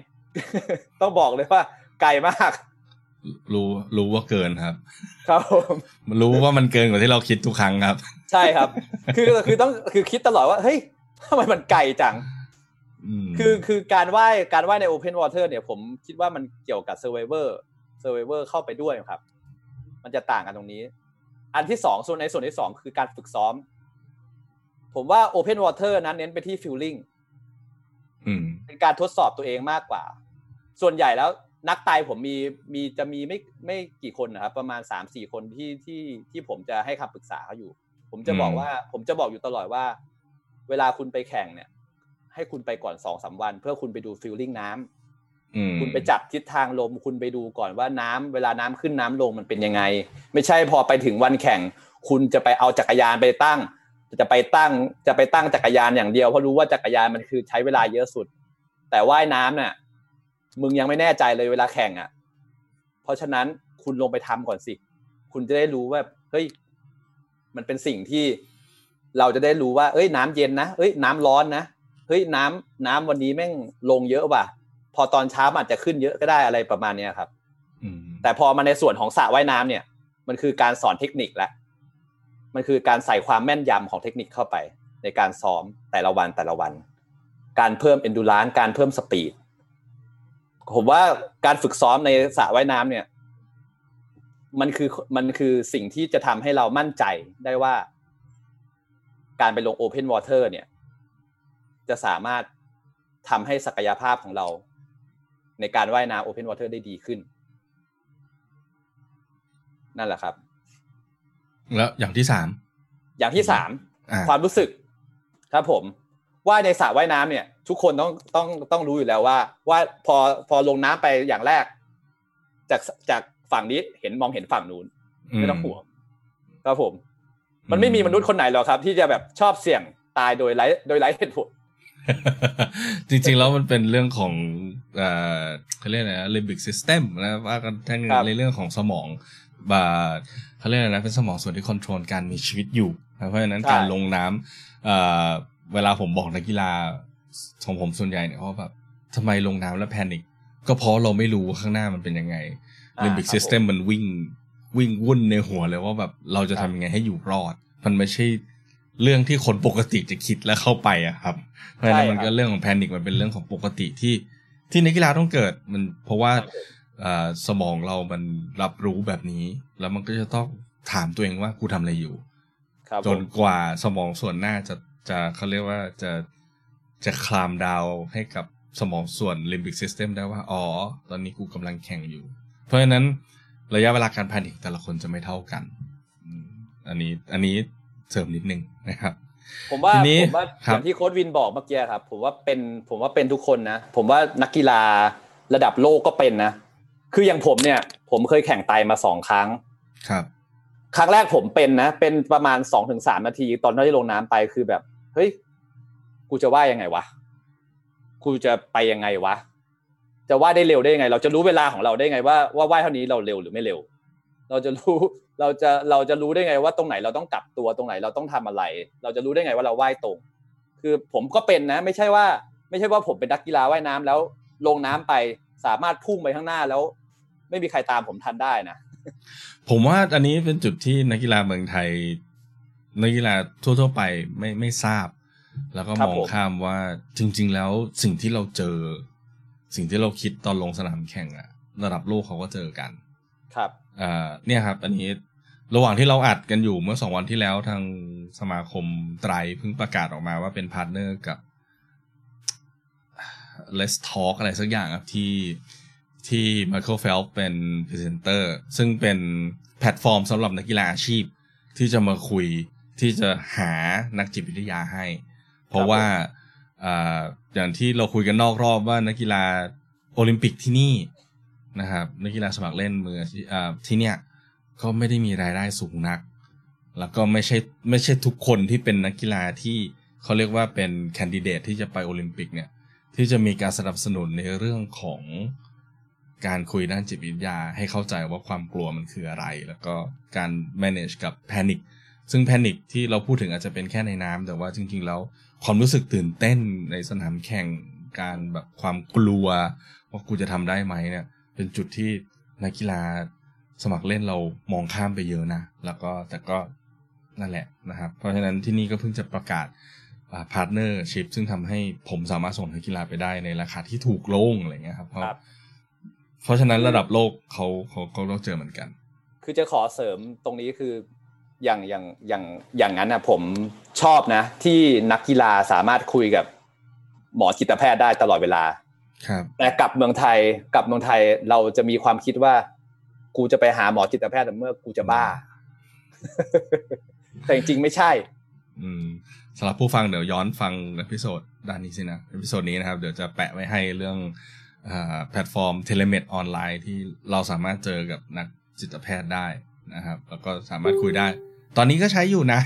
ต้องบอกเลยว่า ไกลมาก รู้รู้ว่าเกินครับ ครับผมรู้ว่ามันเกินกว่าที่เราคิดทุกครั้งครับ ใช่ครับ คือคือต้องคือคิดตลอดว่าเฮ้ยทำไมมันไกลจังอืม คือคือการว่ายการว่ายใน Open Water เนี่ยผมคิดว่ามันเกี่ยวกับ Survivor Survivor เข้าไปด้วยครับ มันจะต่างกันตรงนี้ อันที่สองส่วนในส่วนที่สองคือการฝึกซ้อม ผมว่า Open Water นั้นเน้นไปที่ feeling อืมเป็นการทดสอบตัวเองมากกว่า ส่วนใหญ่แล้วนักไตผมมีมีจะมีไม่ไม่กี่คนนะครับ ประมาณสามสี่คนที่ที่ที่ผมจะให้คำปรึกษาเขาอยู่ ผมจะบอกอืมว่า ผมจะบอกอยู่ตลอดว่า เวลาคุณไปแข่งเนี่ย ให้คุณไปก่อนสองสามวัน เพื่อคุณไปดูฟิลลิ่งน้ำอืมคุณไปจับทิศทางลม คุณไปดูก่อนว่าน้ำเวลาน้ำขึ้นน้ำลงมันเป็นยังไง ไม่ใช่พอไปถึงวันแข่ง คุณจะไปเอาจักรยานไปตั้ง จะไปตั้งจะไปตั้งจักรยานอย่างเดียวเพราะรู้ว่าจักรยานมันคือใช้เวลาเยอะสุด แต่ว่ายน้ำเนี่ยมึงยังไม่แน่ใจเลยเวลาแข่งอะ เพราะฉะนั้นคุณลงไปทำก่อนสิ คุณจะได้รู้ว่าเฮ้ยมันเป็นสิ่งที่เราจะได้รู้ว่า เอ้ยน้ำเย็นนะเอ้ยน้ำร้อนนะเฮ้ยน้ำน้ำวันนี้แม่งลงเยอะว่ะ พอตอนเช้ามันอาจจะขึ้นเยอะก็ได้อะไรประมาณเนี้ยครับอืมแต่พอมาในส่วนของสระว่ายน้ำเนี่ย มันคือการสอนเทคนิคแล้วมันคือการใส่ความแม่นยำของเทคนิคเข้าไป ในการซ้อมแต่ละวันแต่ละวัน การเพิ่ม endurance การเพิ่มสปีดผมว่าการฝึกซ้อมในสระว่ายน้ำเนี่ย มันคือมันคือสิ่งที่จะทำให้เรามั่นใจได้ว่า การไปลง Open Water เนี่ย จะสามารถทำให้ศักยภาพของเรา ในการว่ายน้ำ Open Water ได้ดีขึ้น นั่นแหละครับ แล้วอย่างที่สามอย่างที่สามอ่าความรู้สึกครับผมว่ายในสระว่ายน้ำเนี่ย ทุกคนต้องต้องต้องรู้อยู่แล้วว่า ว่าพอพอลงน้ำไปอย่างแรก จากจากฝั่งนี้เห็นมองเห็นฝั่งนู้นไม่ต้องห่วงครับผม มันไม่มีมนุษย์คนไหนหรอกครับ ที่จะแบบชอบเสี่ยงตายโดยไร้โดยไร้เหตุผล จริงๆ แล้วมันเป็นเรื่องของเอ่อเขาเรียกอะไรนะ limbic system นะว่ากันทั้งครับในเรื่องของสมองบาเขาเรียกอะไรนะเป็นสมองส่วนที่ control การมีชีวิตอยู่นะเพราะฉะนั้นการลงน้ำเอ่อเวลาผมบอกนักกีฬาของผมส่วนใหญ่เนี่ยเขาแบบทำไมลงน้ำแล้ว panic ก็เพราะเราไม่รู้ว่าข้างหน้ามันเป็นยังไงอ่า limbic ครับ system มันวิ่งวิ่งวุ่นในหัวเลยว่าแบบเราจะทำยังไงให้อยู่รอด มันไม่ใช่ เรื่องที่คนปกติจะคิดและเข้าไปอะครับ เพราะฉะนั้นมันก็เรื่องของ panic มันเป็นเรื่องของปกติที่ที่นักกีฬาต้องเกิดมันเพราะว่าครับผมเอ่อสมองเรามันรับรู้แบบนี้ แล้วมันก็จะต้องถามตัวเองว่ากูทำอะไรอยู่ครับจผนมกว่าสมองส่วนหน้าจะจะเขาเรียกว่าจะจะคลามดาวให้กับสมองส่วน limbic system ได้ว่า อ๋อ ตอนนี้กูกำลังแข่งอยู่ เพราะฉะนั้นระยะเวลาการแพนิคแต่ละคนจะไม่เท่ากันอืมอันนี้อันนี้ เสริมนิดนึงนะครับผมว่าทีนี้ผมว่าครัอบย่างที่โค้ดวินบอกเมื่อกี้ครับ ผมว่าเป็นผมว่าเป็นทุกคนนะ ผมว่านักกีฬาระดับโลกก็เป็นนะ คืออย่างผมเนี่ย ผมเคยแข่งไตมาสองครั้งครับ ครั้งแรกผมเป็นนะ เป็นประมาณสองถึงสามนาที ตอนที่ลงน้ำไปคือแบบ เฮ้ย กูจะว่ายยังไงวะ กูจะไปยังไงวะ จะว่ายได้เร็วได้ยังไง เราจะรู้เวลาของเราได้ไงว่าว่าว่ายเท่านี้เราเร็วหรือไม่เร็ว เราจะรู้ เราจะเราจะรู้ได้ไงว่าตรงไหนเราต้องกลับตัวตรงไหนเราต้องทำอะไร เราจะรู้ได้ไงว่าเราว่ายตรง คือผมก็เป็นนะ ไม่ใช่ว่า ไม่ใช่ว่าผมเป็นนักกีฬาว่ายน้ำแล้วลงน้ำไปสามารถพุ่งไปข้างหน้าแล้ว ไม่มีใครตามผมทันได้นะผมว่าอันนี้เป็นจุดที่นักกีฬาเมืองไทยนักกีฬาทั่วๆไปไม่ไม่ทราบ แล้วก็ครับมองผมข้ามว่าจริง ๆ แล้วสิ่งที่เราเจอ สิ่งที่เราคิดตอนลงสนามแข่งอะระดับโลกเขาก็เจอกัน ครับอ่าเนี่ยครับ อันนี้ ระหว่างที่เราอัดกันอยู่เมื่อสองวันที่แล้วทางสมาคมไตรเพิ่งประกาศออกมาว่าเป็น partner กับ Let's Talk อะไรสักอย่างครับที่ที่ Michael Phelps เป็นพรีเซนเตอร์ซึ่งเป็นแพลตฟอร์มสำหรับนักกีฬาอาชีพ ที่จะมาคุยที่จะหานักจิตวิทยาให้ เพราะว่าอย่างที่เราคุยกันนอกรอบว่านักกีฬาโอลิมปิกที่นี่นะครับนักกีฬาสมัครเล่นมือที่เนี่ย ก็ไม่ได้มีรายได้สูงนัก แล้วก็ไม่ใช่ไม่ใช่ทุกคนที่เป็นนักกีฬาที่เขาเรียกว่าเป็นแคนดิเดตที่จะไปโอลิมปิกเนี่ยที่จะมีการสนับสนุนในเรื่องของการคุยด้านจิตวิทยาให้เข้าใจว่าความกลัวมันคืออะไร แล้วก็การ manage กับ panic ซึ่ง panic ที่เราพูดถึงอาจจะเป็นแค่ในน้ำแต่ว่าจริง ๆ แล้วความรู้สึกตื่นเต้นในสนามแข่งการแบบความกลัว ว่ากูจะทำได้ไหมเนี่ย เป็นจุดที่นักกีฬา สมัครเล่นเรามองข้ามไปเยอะนะ แล้วก็แต่ก็นั่นแหละนะครับ เพราะฉะนั้นที่นี่ก็เพิ่งจะประกาศ partnership ซึ่งทำให้ผมสามารถส่งนักกีฬาไปได้ในราคาที่ถูกลงอะไรเงี้ยครับ เพราะครับเพราะฉะนั้นระดับโลกเขาเขาเขาต้องเจอเหมือนกัน คือจะขอเสริมตรงนี้คืออย่างอย่างอย่างอย่างนั้นนะผมชอบนะ ที่นักกีฬาสามารถคุยกับหมอจิตแพทย์ได้ตลอดเวลา ครับ แต่กลับเมืองไทยกลับเมืองไทยเราจะมีความคิดว่า กูจะไปหาหมอจิตแพทย์แม่งเหมือนกูจะบ้า แต่จริงๆไม่ใช่ อืมสำหรับผู้ฟังเดี๋ยวย้อนฟัง episode ด้านนี้สินะ episode นี้นะครับ เดี๋ยวจะแปะไว้ให้เรื่องอา platform telemed ออนไลน์ที่เราสามารถเจอกับนักจิตแพทย์ได้นะครับ แล้วก็สามารถคุยได้ ตอนนี้ก็ใช้อยู่นะ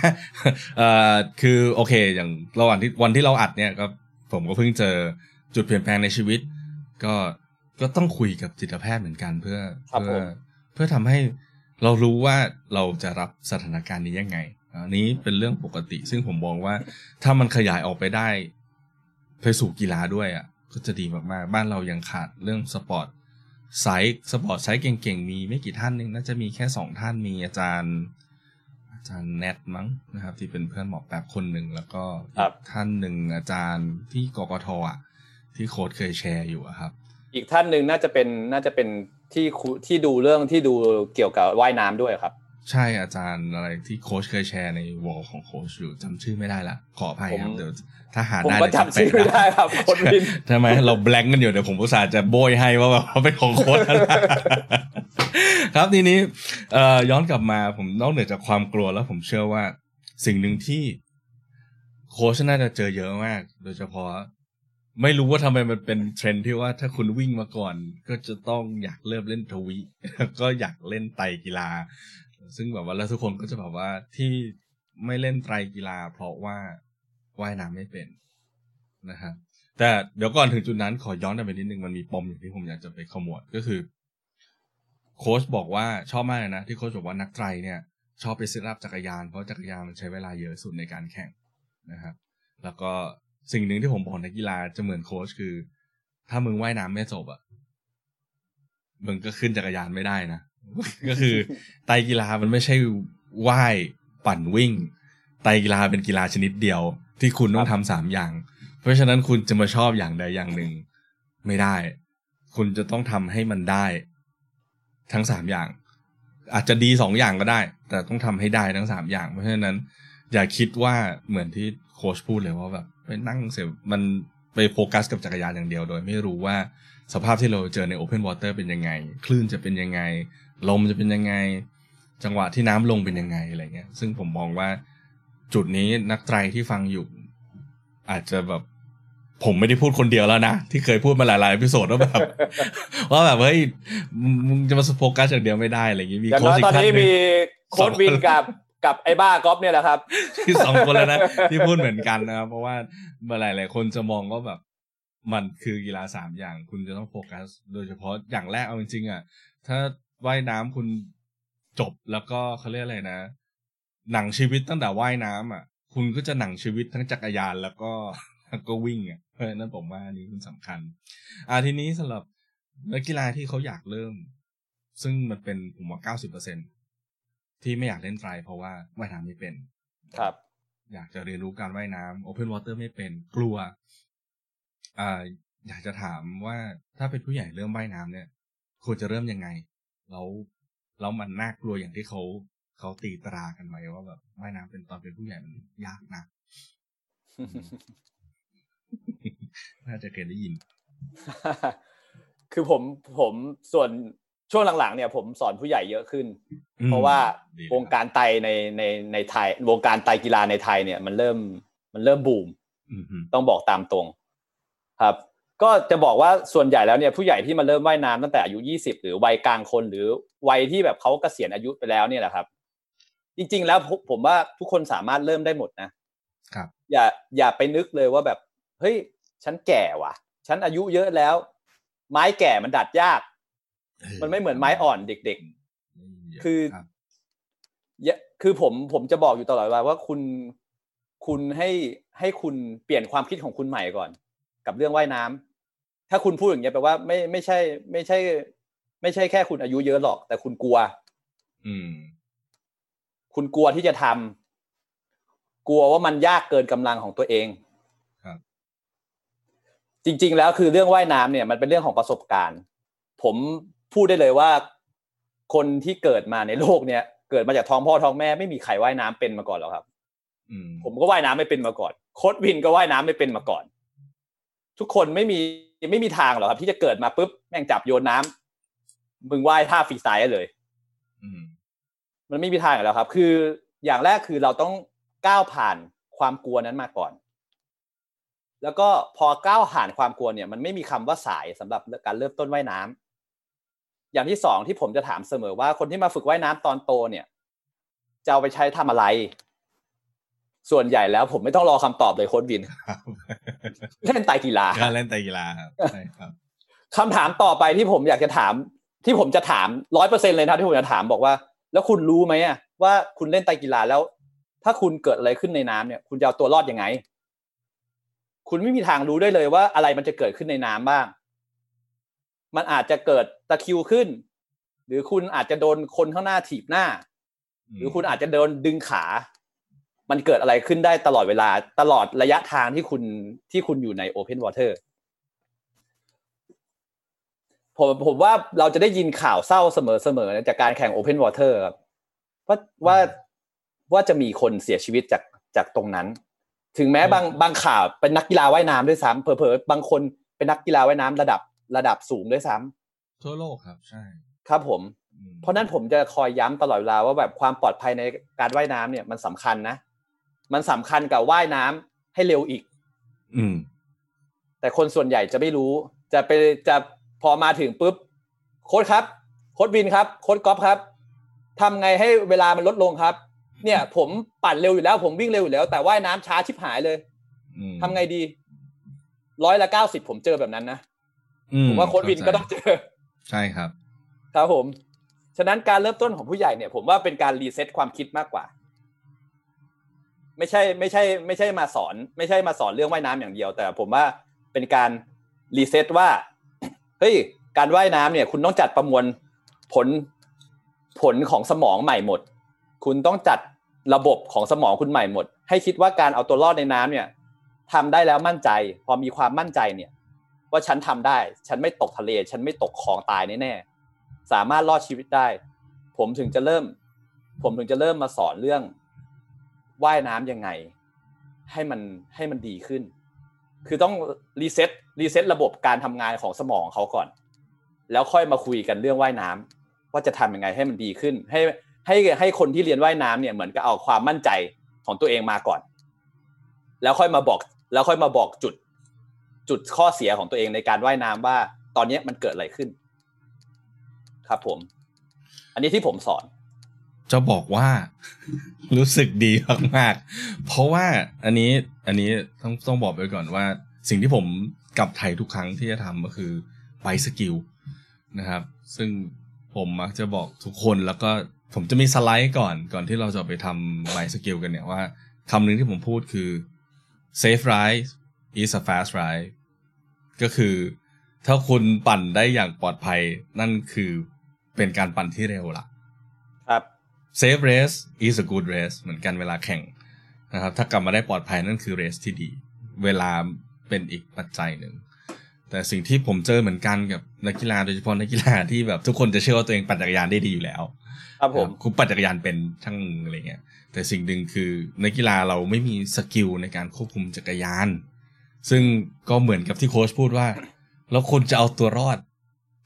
เอ่อคือโอเค อย่างระหว่างที่วันที่เราอัดเนี่ยก็ผมก็เพิ่งเจอจุดเปลี่ยนแปลงในชีวิต ก็ก็ต้องคุยกับจิตแพทย์เหมือนกันเพื่อครับเพื่ผอม เพื่อทำให้เรารู้ว่าเราจะรับสถานการณ์นี้ยังไงอันนี้เป็นเรื่องปกติ ซึ่งผมมองว่าถ้ามันขยายออกไปได้ไปสู่กีฬาด้วยอะก็จะดีมากๆ บ้านเรายังขาดเรื่อง sport psych sport psych เก่งๆ มีไม่กี่ท่านเองน่าจะมีแค่สองท่านมีอาจารย์อาจารย์แนทมั้งนะครับ ที่เป็นเพื่อนหมอแป๊บคนหนึ่งแล้วก็ครัอีบกท่านหนึ่งอาจารย์ที่กกทอะที่โค้ดเคยแชร์อยู่อะครับ อีกท่านหนึ่งน่าจะเป็นน่าจะเป็น ที่คุที่ดูเรื่องที่ดูเกี่ยวกับว่ายน้ำด้วยครับ ใช่อาจารย์อะไรที่โค้ชเคยแชร์ในวอลของโค้ชอยู่จำชื่อไม่ได้ละขออภัยครับผมเดี๋ยวถ้าหาผมได้ก็เยวจำชื่อไม่ได้ครับคนวินใช่ไหมเราแบงก์กันอยู่เดี๋ยวผมอุตส่าห์จะโบยให้ว่าแบบว่าเป็นของโค้ชแล้วนะครับทีนี้เอ่อย้อนกลับมาผมนอกเหนือจากความกลัวแล้วผมเชื่อว่าสิ่งหนึ่งที่โค้ชน่าจะเจอเยอะมาก โดยเฉพาะ ไม่รู้ว่าทำไมมันเป็นเทรนด์ที่ว่าถ้าคุณวิ่งมาก่อน ก็จะต้องอยากเริ่มเล่นทวิแล้วก็อยากเล่นไตรกีฬา ซึ่งแบบว่าแล้วทุกคนก็จะแบบว่าที่ไม่เล่นไตรกีฬา เพราะว่าว่ายน้ำไม่เป็นนะครับแต่เดี๋ยวก่อนถึงจุดนั้นขอย้อนกลับไปนิดนึงมันมีปมอย่างที่ผมอยากจะไปขมวดก็คือ โค้ชบอกว่าชอบมากเลยนะ ที่โค้ชบอกว่านักไตรเนี่ย ชอบไปซื้อรับจักรยานเพราะจักรยานมันใช้เวลาเยอะสุดในการแข่งนะครับ แล้วก็ สิ่งหนึ่งที่ผมบอกนักกีฬาจะเหมือนโค้ชคือ ถ้ามึงว่ายน้ำไม่จบอะมึงก็ขึ้นจักรยานไม่ได้นะ ก็คือไตรกีฬามันไม่ใช่ว่ายปั่นวิ่ง ไตรกีฬาเป็นกีฬาชนิดเดียว ที่คุณต้องทำสามอย่าง เพราะฉะนั้นคุณจะมาชอบอย่างใดอย่างหนึ่ง ไม่ได้ คุณจะต้องทำให้มันได้ ทั้งสามอย่าง อาจจะดีสองอย่างก็ได้ แต่ต้องทำให้ได้ทั้งสามอย่าง เพราะฉะนั้น อย่าคิดว่าเหมือนที่โค้ชพูดเลยว่าแบบ ไปนั่งเสียมันไปโฟกัสกับจักรยานอย่างเดียว โดยไม่รู้ว่าสภาพที่เราเจอในโอเพนวอเตอร์เป็นยังไง คลื่นจะเป็นยังไง ลมจะเป็นยังไง จังหวะที่น้ำลงเป็นยังไงอะไรเงี้ย ซึ่งผมมองว่าจุดนี้นักไตรที่ฟังอยู่ อาจจะแบบผมไม่ได้พูดคนเดียวแล้วนะ ที่เคยพูดมาหลายๆพิโซดว่าแบบว่าแบบเฮ้ยมึงมึงจะมาโฟกัสอย่างเดียวไม่ได้อะไรอย่างงี้มีอย่างโค้น้ชอยอีตอกนท่านนี้หนึ่งมีโค้ดวินกับ กับไอ้บ้าก๊อฟเนี่ยแหละครับ ที่สองคนแล้วนะที่พูดเหมือนกันนะครับเพราะว่าเมื่อหลายหลายๆคนจะมองว่าแบบ มันคือกีฬาสามอย่างคุณจะต้องโฟกัส โดยเฉพาะอย่างแรกเอาจริงๆอะถ้าว่ายน้ำคุณจบแล้วก็เขาเรียกอะไรนะ หนังชีวิตตั้งแต่ว่ายน้ำอะ คุณก็จะหนังชีวิตทั้งจักรยานแล้วก็แล้วก็วิ่งอะเพราะฉะนั้นผมว่าอันนี้มันสำคัญ อ่าทีนี้สำหรับนักกีฬาที่เขาอยากเริ่ม ซึ่งมันเป็นผมว่าเก้าสิบเปอร์เซ็นต ที่ไม่อยากเล่นไตรเพราะว่าว่ายน้ำไม่เป็น ครับ อยากจะเรียนรู้การว่ายน้ำ Open Water ไม่เป็นกลัวอ่าอยากจะถามว่าถ้าเป็นผู้ใหญ่เริ่มว่ายน้ำเนี่ยควรจะเริ่มยังไง แล้วแล้วมันน่ากลัวอย่างที่เขาเขาตีตรากันไหมว่าแบบว่ายน้ำเป็นตอนเป็นผู้ใหญ่มันยากนะน่าจะเคยได้ยิน คือผมผมส่วน ช่วงหลังๆเนี่ยผมสอนผู้ใหญ่เยอะขึ้นอืมเพราะว่าดีเลยวงการไตรในในในไทยวงการไตรกีฬาในไทยเนี่ยมันเริ่มมันเริ่มบูมอืมอืมต้องบอกตามตรง ครับ ก็จะบอกว่าส่วนใหญ่แล้วเนี่ยผู้ใหญ่ที่มาเริ่มว่ายน้ำตั้งแต่อายุยี่สิบหรือวัยกลางคน หรือวัยที่แบบเขาเกษียณอายุไปแล้วเนี่ยแหละครับ จริง ๆ แล้วผมผมว่าทุกคนสามารถเริ่มได้หมดนะครับ อย่าอย่าไปนึกเลยว่าแบบ เฮ้ย ฉันแก่ว่ะ ฉันอายุเยอะแล้ว ไม้แก่มันดัดยาก มันไม่เหมือนไม้อ่อนเด็กๆ คือรับอย่าคือผมผมจะบอกอยู่ตลอดเวลาว่าคุณคุณให้ให้คุณเปลี่ยนความคิดของคุณใหม่ก่อน กับเรื่องว่ายน้ำถ้าคุณพูดอย่างเงี้ยแปลว่าไม่ไม่ใช่ ไม่ใช่ ไม่ใช่แค่คุณอายุเยอะหรอก แต่คุณกลัว อืม คุณกลัวที่จะทำกลัวว่ามันยากเกินกำลังของตัวเองครับจริง ๆ แล้วคือเรื่องว่ายน้ำเนี่ยมันเป็นเรื่องของประสบการณ์ ผม พูดได้เลยว่า คนที่เกิดมาในโลกเนี่ยเกิดมาจากท้องพ่อท้องแม่ไม่มีใครว่ายน้ำเป็นมาก่อนหรอกครับอืมผมก็ว่ายน้ำไม่เป็นมาก่อน โค้ดวินก็ว่ายน้ำไม่เป็นมาก่อน ทุกคนไม่มีไม่มีทางหรอกครับ ที่จะเกิดมาปุ๊บแม่งจับโยนน้ำมึงว่ายท่าฟรีสไตล์ได้เลยอืมมันไม่มีทางอยู่แล้วครับ คืออย่างแรกคือเราต้องก้าวผ่านความกลัวนั้นมาก่อน แล้วก็พอก้าวผ่านความกลัวเนี่ย มันไม่มีคำว่าสายสำหรับการเริ่มต้นว่ายน้ำ อย่างที่สองที่ผมจะถามเสมอว่าคนที่มาฝึกว่ายน้ำตอนโตเนี่ย จะเอาไปใช้ทำอะไร ส่วนใหญ่แล้วผมไม่ต้องรอคำตอบเลยโค้ดวินครับเล่นไตรกีฬาการเล่นไตรกีฬาครับใช่ครับคำถามต่อไปที่ผมอยากจะถาม ที่ผมจะถามร้อยเปอร์เซ็นเลยนะที่ผมจะถามบอกว่า แล้วคุณรู้ไหมอะว่าคุณเล่นไตรกีฬาแล้ว ถ้าคุณเกิดอะไรขึ้นในน้ำเนี่ย คุณจะเอาตัวรอดยังไง คุณไม่มีทางรู้ได้เลยว่าอะไรมันจะเกิดขึ้นในน้ำบ้าง มันอาจจะเกิดตะคริวขึ้น หรือคุณอาจจะโดนคนข้างหน้าถีบหน้า หรือคุณอาจจะโดนดึงขา มันเกิดอะไรขึ้นได้ตลอดเวลาตลอดระยะทางที่คุณที่คุณอยู่ใน open water ผมผมว่าเราจะได้ยินข่าวเศร้าเสมอๆจากการแข่ง open water ครับว่าว่าว่าจะมีคนเสียชีวิตจากจากตรงนั้น ถึงแม้บางบางข่าวเป็นนักกีฬาว่ายน้ำด้วยซ้ำเผลอๆบางคนเป็นนักกีฬาว่ายน้ำระดับ ระดับสูงด้วยซ้ำทั่วโลกครับใช่ ครับผม เพราะนั้นผมจะคอยย้ำตลอดเวลาว่าแบบความปลอดภัยในการว่ายน้ำเนี่ยมันสำคัญนะ มันสำคัญกับว่ายน้ำให้เร็วอีก อืม แต่คนส่วนใหญ่จะไม่รู้ จะไปจะพอมาถึงปุ๊บโค้ดครับ โค้ดวินครับ โค้ดกอล์ฟครับทำไงให้เวลามันลดลงครับ เนี่ย ผมปั่นเร็วอยู่แล้ว ผมวิ่งเร็วอยู่แล้ว แต่ว่ายน้ำช้าชิบหายเลยทำไงดีร้อยละเก้าสิบผมเจอแบบนั้นนะ ผมว่าโค้ดวินก็ต้องเจอ ใช่ครับ ครับผม ฉะนั้นการเริ่มต้นของผู้ใหญ่เนี่ย ผมว่าเป็นการ reset ความคิดมากกว่า ไม่ใช่ไม่ใช่ ไม่ใช่มาสอน ไม่ใช่มาสอนเรื่องว่ายน้ำอย่างเดียว แต่ผมว่าเป็นการ reset ว่าเฮ้ยการว่ายน้ำเนี่ย คุณต้องจัดประมวลผลผลของสมองใหม่หมด คุณต้องจัดระบบของสมองคุณใหม่หมด ให้คิดว่าการเอาตัวรอดในน้ำเนี่ยทำได้แล้วมั่นใจ พอมีความมั่นใจเนี่ย ว่าฉันทำได้ ฉันไม่ตกทะเล ฉันไม่ตกคลองตายแน่ๆสามารถรอดชีวิตได้ ผมถึงจะเริ่ม ผมถึงจะเริ่มมาสอนเรื่องว่ายน้ำยังไง ให้มันให้มันดีขึ้น คือต้อง reset reset ระบบการทำงานของสมองเขาก่อน แล้วค่อยมาคุยกันเรื่องว่ายน้ำว่าจะทำยังไงให้มันดีขึ้น ให้ให้ให้คนที่เรียนว่ายน้ำเนี่ยเหมือนกับเอาความมั่นใจของตัวเองมาก่อน แล้วค่อยมาบอก แล้วค่อยมาบอกจุด จุดข้อเสียของตัวเองในการว่ายน้ำว่า ตอนนี้มันเกิดอะไรขึ้น ครับผม อันนี้ที่ผมสอน จะบอกว่า รู้สึกดีมากๆเพราะว่าอันนี้ อันนี้ต้องต้องบอกไปก่อนว่า สิ่งที่ผมกลับไทยทุกครั้งที่จะทำก็คือ bike skill นะครับ ซึ่งผมมักจะบอกทุกคนแล้วก็ผมจะมีสไลด์ก่อนก่อนที่เราจะไปทำ bike skill กันเนี่ยว่าคำหนึ่งที่ผมพูดคือ safe ride is a fast ride ก็คือ ถ้าคุณปั่นได้อย่างปลอดภัยนั่นคือเป็นการปั่นที่เร็วละครับ safe race is a good race เหมือนกันเวลาแข่งนะครับ ถ้ากลับมาได้ปลอดภัยนั่นคือ race ที่ดี เวลาเป็นอีกปัจจัยหนึ่ง แต่สิ่งที่ผมเจอเหมือนกันกับนักกีฬาโดยเฉพาะนักกีฬาที่แบบทุกคนจะเชื่อว่าตัวเองปั่นจักรยานได้ดีอยู่แล้ว ครับผมคุณปั่นจักรยานเป็นช่างอะไรเงี้ย แต่สิ่งหนึ่งคือนักกีฬาเราไม่มี skill ในการควบคุมจักรยาน ซึ่งก็เหมือนกับที่โค้ชพูดว่า แล้วคุณจะเอาตัวรอด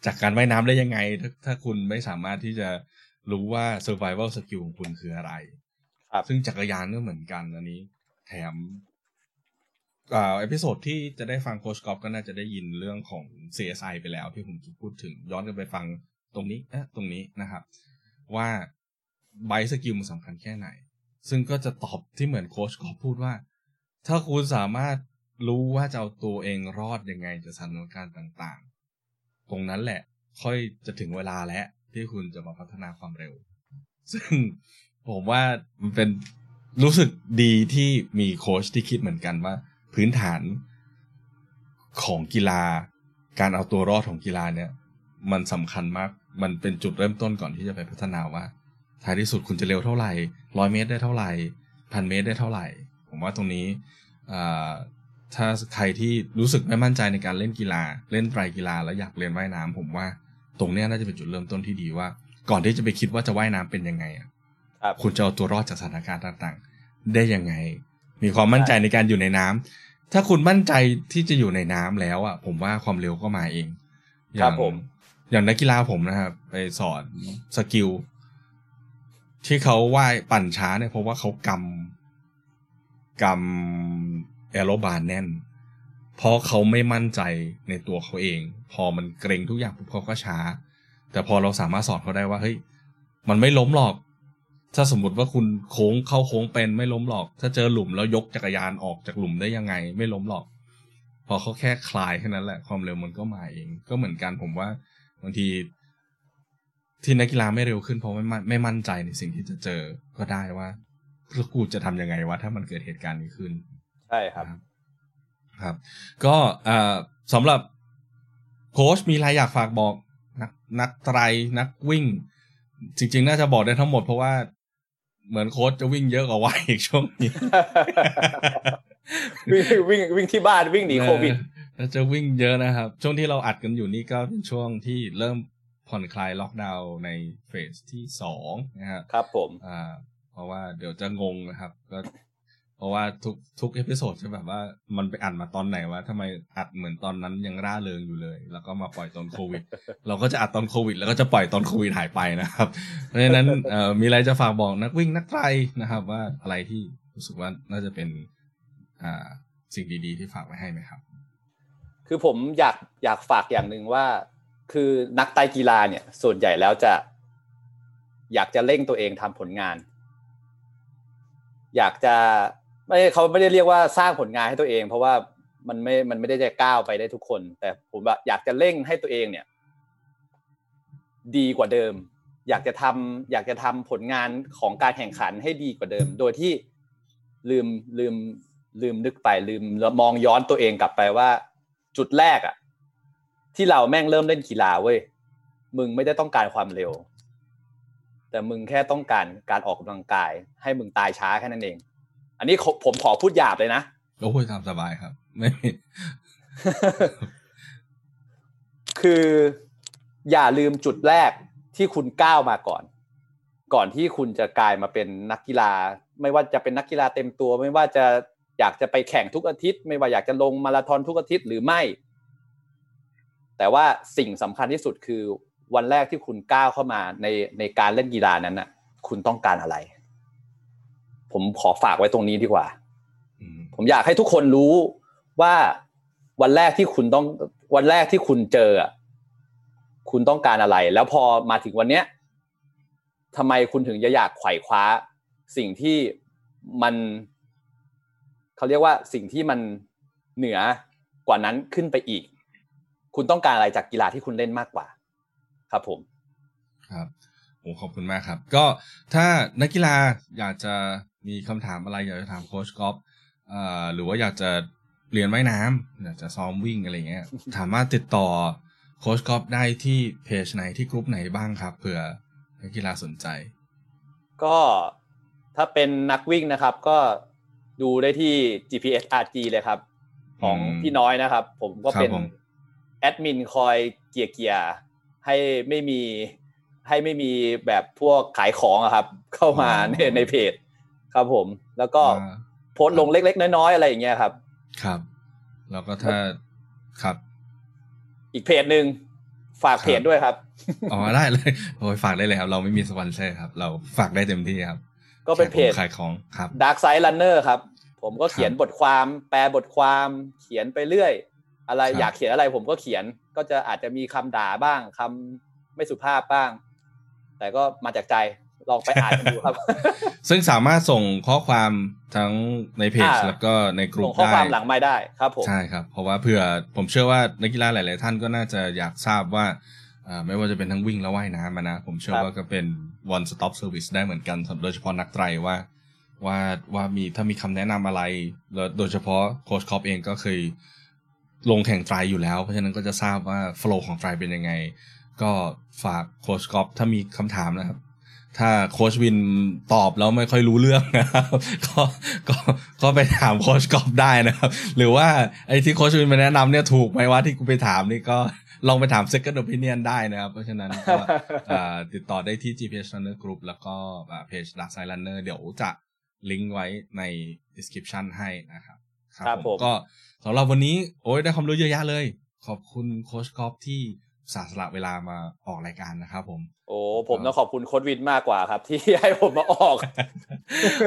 จากการว่ายน้ำได้ยังไงถ้าถ้าคุณไม่สามารถที่จะรู้ว่า survival skill ของคุณคืออะไรครับซึ่งจักรยานก็เหมือนกันอันนี้ แถมอ่า episode ที่จะได้ฟังโค้ชก๊อฟก็น่าจะได้ยินเรื่องของ CSI ไปแล้วที่ผมพูดถึงย้อนกันไปฟังตรงนี้เอ๊ะตรงนี้นะครับ ว่า bike skill มันสำคัญแค่ไหน ซึ่งก็จะตอบที่เหมือนโค้ชก๊อฟพูดว่า ถ้าคุณสามารถ รู้ว่าจะเอาตัวเองรอดยังไงจากสถานการณ์ต่างๆ ตรงนั้นแหละ ค่อยจะถึงเวลาแล้วที่คุณจะมาพัฒนาความเร็ว ซึ่งผมว่ามันเป็นรู้สึกดีที่มีโค้ชที่คิดเหมือนกันว่า พื้นฐานของกีฬา การเอาตัวรอดของกีฬาเนี่ย มันสำคัญมาก มันเป็นจุดเริ่มต้นก่อนที่จะไปพัฒนาว่าท้ายที่สุดคุณจะเร็วเท่าไหร่ร้อยเมตรได้เท่าไหร่พันเมตรได้เท่าไหร่ ผมว่าตรงนี้ ถ้าใครที่รู้สึกไม่มั่นใจในการเล่นกีฬา เล่นไตรกีฬาแล้วอยากเรียนว่ายน้ำผมว่า ตรงนี้น่าจะเป็นจุดเริ่มต้นที่ดีว่า ก่อนที่จะไปคิดว่าจะว่ายน้ำเป็นยังไงอะคุณจะเอาตัวรอดจากสถานการณ์ต่างๆ ได้ยังไง มีความมั่นใจในการอยู่ในน้ำถ้าคุณมั่นใจที่จะอยู่ในน้ำแล้วอะผมว่าความเร็วก็มาเองครับผม อย่างนักกีฬาผมนะครับไปสอนสกิลที่เขาว่ายปั่นช้าเนี่ยเพราะว่าเขากำกำ แอโรบานแน่น เพราะเขาไม่มั่นใจในตัวเขาเอง พอมันเกรงทุกอย่างปุ๊บเขาก็ช้า แต่พอเราสามารถสอนเขาได้ว่าเฮ้ยมันไม่ล้มหรอก ถ้าสมมติว่าคุณโค้งเข้าโค้งเป็นไม่ล้มหรอก ถ้าเจอหลุมแล้วยกจักรยานออกจากหลุมได้ยังไง ไม่ล้มหรอก พอเขาแค่คลายแค่นั้นแหละความเร็วมันก็มาเอง ก็เหมือนกันผมว่าบางทีที่นักกีฬาไม่เร็วขึ้นเพราะไม่ไม่มั่นใจในสิ่งที่จะเจอก็ได้ว่ากูจะทํำยังไงวะถ้ามันเกิดเหตุการณ์นี้ขึ้น ใช่ครับ ครับ ก็สำหรับโค้ชมีอะไรอยากฝากบอก นักนักไตรนักวิ่ง จริง ๆ น่าจะบอกได้ทั้งหมดเพราะว่าเหมือนโค้ชจะวิ่งเยอะกว่าว่ายอีกช่วงนี้วิ่งวิ่งวิ่งที่บ้านวิ่งหนีโควิดเออจะวิ่งเยอะนะครับ ช่วงที่เราอัดกันอยู่นี่ก็เป็นช่วงที่เริ่มผ่อนคลายล็อกดาวน์ใน phase ที่สองนะครับครับผมอ่าเพราะว่าเดี๋ยวจะงงนะครับ ก็ เพราะว่าทุกทุก episode จะแบบว่ามันไปอัดมาตอนไหนวะทำไมอัดเหมือนตอนนั้นยังร่าเริงอยู่เลย แล้วก็มาปล่อยตอนโควิด เราก็จะอัดตอนโควิด แล้วก็จะปล่อยตอนโควิดหายไปนะครับ เพราะฉะนั้นมีอะไรจะฝากบอกนักวิ่งนักไตรนะครับ ว่าอะไรที่รู้สึกว่าน่าจะเป็นสิ่งดีๆ ที่ฝากไว้ให้ไหมครับ คือผมอยากอยากฝากอย่างหนึ่งว่า คือนักไตกีฬาเนี่ย ส่วนใหญ่แล้วจะ อยากจะเร่งตัวเองทำผลงาน อยากจะ ไม่เขาไม่ได้เรียกว่าสร้างผลงานให้ตัวเอง เพราะว่ามันไม่ มันไม่ได้จะก้าวไปได้ทุกคน แต่ผมแบบอยากจะเร่งให้ตัวเองเนี่ย ดีกว่าเดิม อยากจะทำอยากจะทำผลงานของการแข่งขันให้ดีกว่าเดิม โดยที่ลืมลืมลืมนึกไปลืมมองย้อนตัวเองกลับไปว่า จุดแรกอะที่เราแม่งเริ่มเล่นกีฬาเว้ยมึงไม่ได้ต้องการความเร็ว แต่มึงแค่ต้องการการออกกำลังกาย ให้มึงตายช้าแค่นั้นเอง อันนี้ผมขอพูดหยาบเลยนะโอ้ยทำสบายครับ ไม่ คืออย่าลืมจุดแรกที่คุณก้าวมาก่อน ก่อนที่คุณจะกลายมาเป็นนักกีฬา ไม่ว่าจะเป็นนักกีฬาเต็มตัว ไม่ว่าจะอยากจะไปแข่งทุกอาทิตย์ ไม่ว่าอยากจะลงมาราธอนทุกอาทิตย์หรือไม่ แต่ว่าสิ่งสำคัญที่สุดคือวันแรกที่คุณก้าวเข้ามาในในการเล่นกีฬานั้นน่ะ คุณต้องการอะไร ผมขอฝากไว้ตรงนี้ดีกว่าอืมผมอยากให้ทุกคนรู้ว่าวันแรกที่คุณต้องวันแรกที่คุณเจออะคุณต้องการอะไร แล้วพอมาถึงวันเนี้ยทำไมคุณถึงจะอยากไขว่คว้า สิ่งที่มันเขาเรียกว่าสิ่งที่มันเหนือกว่านั้นขึ้นไปอีก คุณต้องการอะไรจากกีฬาที่คุณเล่นมากกว่า ครับผม ครับโอ้ขอบคุณมากครับ ก็ถ้านักกีฬาอยากจะ มีคำถามอะไรอยากจะถามโค้ชกอล์ฟเอ่อหรือว่าอยากจะเรียนว่ายน้ำอยากจะซ้อมวิ่งอะไรเงี้ยสามารถติดต่อโค้ชกอล์ฟได้ที่เพจไหนที่กลุ่มไหนบ้างครับเผื่อนักกีฬาสนใจ ก็ถ้าเป็นนักวิ่งนะครับ ก็ดูได้ที่ GPS RG เลยครับ ของอืมพี่น้อยนะครับ ผมก็เป็นครับผมแอดมินคอยเกียร์เกียร์ให้ไม่มีให้ไม่มีแบบพวกขายของอะครับ เข้ามาในในเพจ ครับผม แล้วก็อ่าโพสต์ลงเล็ก ๆ น้อยๆอะไรอย่างเงี้ยครับ ครับ แล้วก็ถ้าครับ อีกเพจหนึ่งฝากเพจด้วยครับ อ๋อได้เลยโอ้ยฝากได้เลยครับ เราไม่มีสปอนเซอร์ครับ เราฝากได้เต็มที่ครับ ก็เป็นเพจแค่ผมขายของครับ Dark Side Runner ครับ ผมก็เขียนครับบทความแปลบทความเขียนไปเรื่อย อะไรครับอยากเขียนอะไรผมก็เขียนก็จะอาจจะมีคำด่าบ้างคำไม่สุภาพบ้าง แต่ก็มาจากใจ ลองไปอ่านกันดูครับ ซึ่งสามารถส่งข้อความทั้งในเพจอ่าแล้วก็ในกลุ่ส่มงข้อได้ความหลังไม่ได้ครับผมใช่ครับ เพราะว่าเผื่อผมเชื่อว่านักกีฬาหลาย ๆ ท่านก็น่าจะอยากทราบว่าเอ่อไม่ว่าจะเป็นทั้งวิ่งและว่ายน้ำอะนะ ผมเชื่อว่าก็เป็น one stop service ได้เหมือนกันโดยเฉพาะนักไตรว่า ว่าว่ามีถ้ามีคำแนะนำอะไรแล้วโดยเฉพาะโค้ชคอปเองก็เคยลงแข่งไตรอยู่แล้ว เพราะฉะนั้นก็จะทราบว่าโฟล์ของไตรเป็นยังไง ก็ฝากโค้ชกอฟถ้ามีคำถามนะครับ ถ้าโค้ชวินตอบแล้วไม่ค่อยรู้เรื่องนะครับก็ก็ก็ไปถามโค้ชกอฟได้นะครับ หรือว่าไอ้ที่โค้ชวินมาแนะนำเนี่ยถูกไหมว่าที่กูไปถามนี่ก็ลองไปถาม second opinion ได้นะครับ เพราะฉะนั้นก็อ่าติดต่อได้ที่ GPS Runner Group แล้วก็เพจ Dark Side Runner เดี๋ยวจะลิงก์ไว้ใน description ให้นะครับ ครับผมก็สำหรับวันนี้โอ้ยได้ความรู้เยอะแยะเลย ขอบคุณโค้ชกอฟที่ สาสละเวลามาออกรายการนะครับผม โอ้ผมต้องขอบคุณโค้ดวินมากกว่าครับ ที่ให้ผมมาออก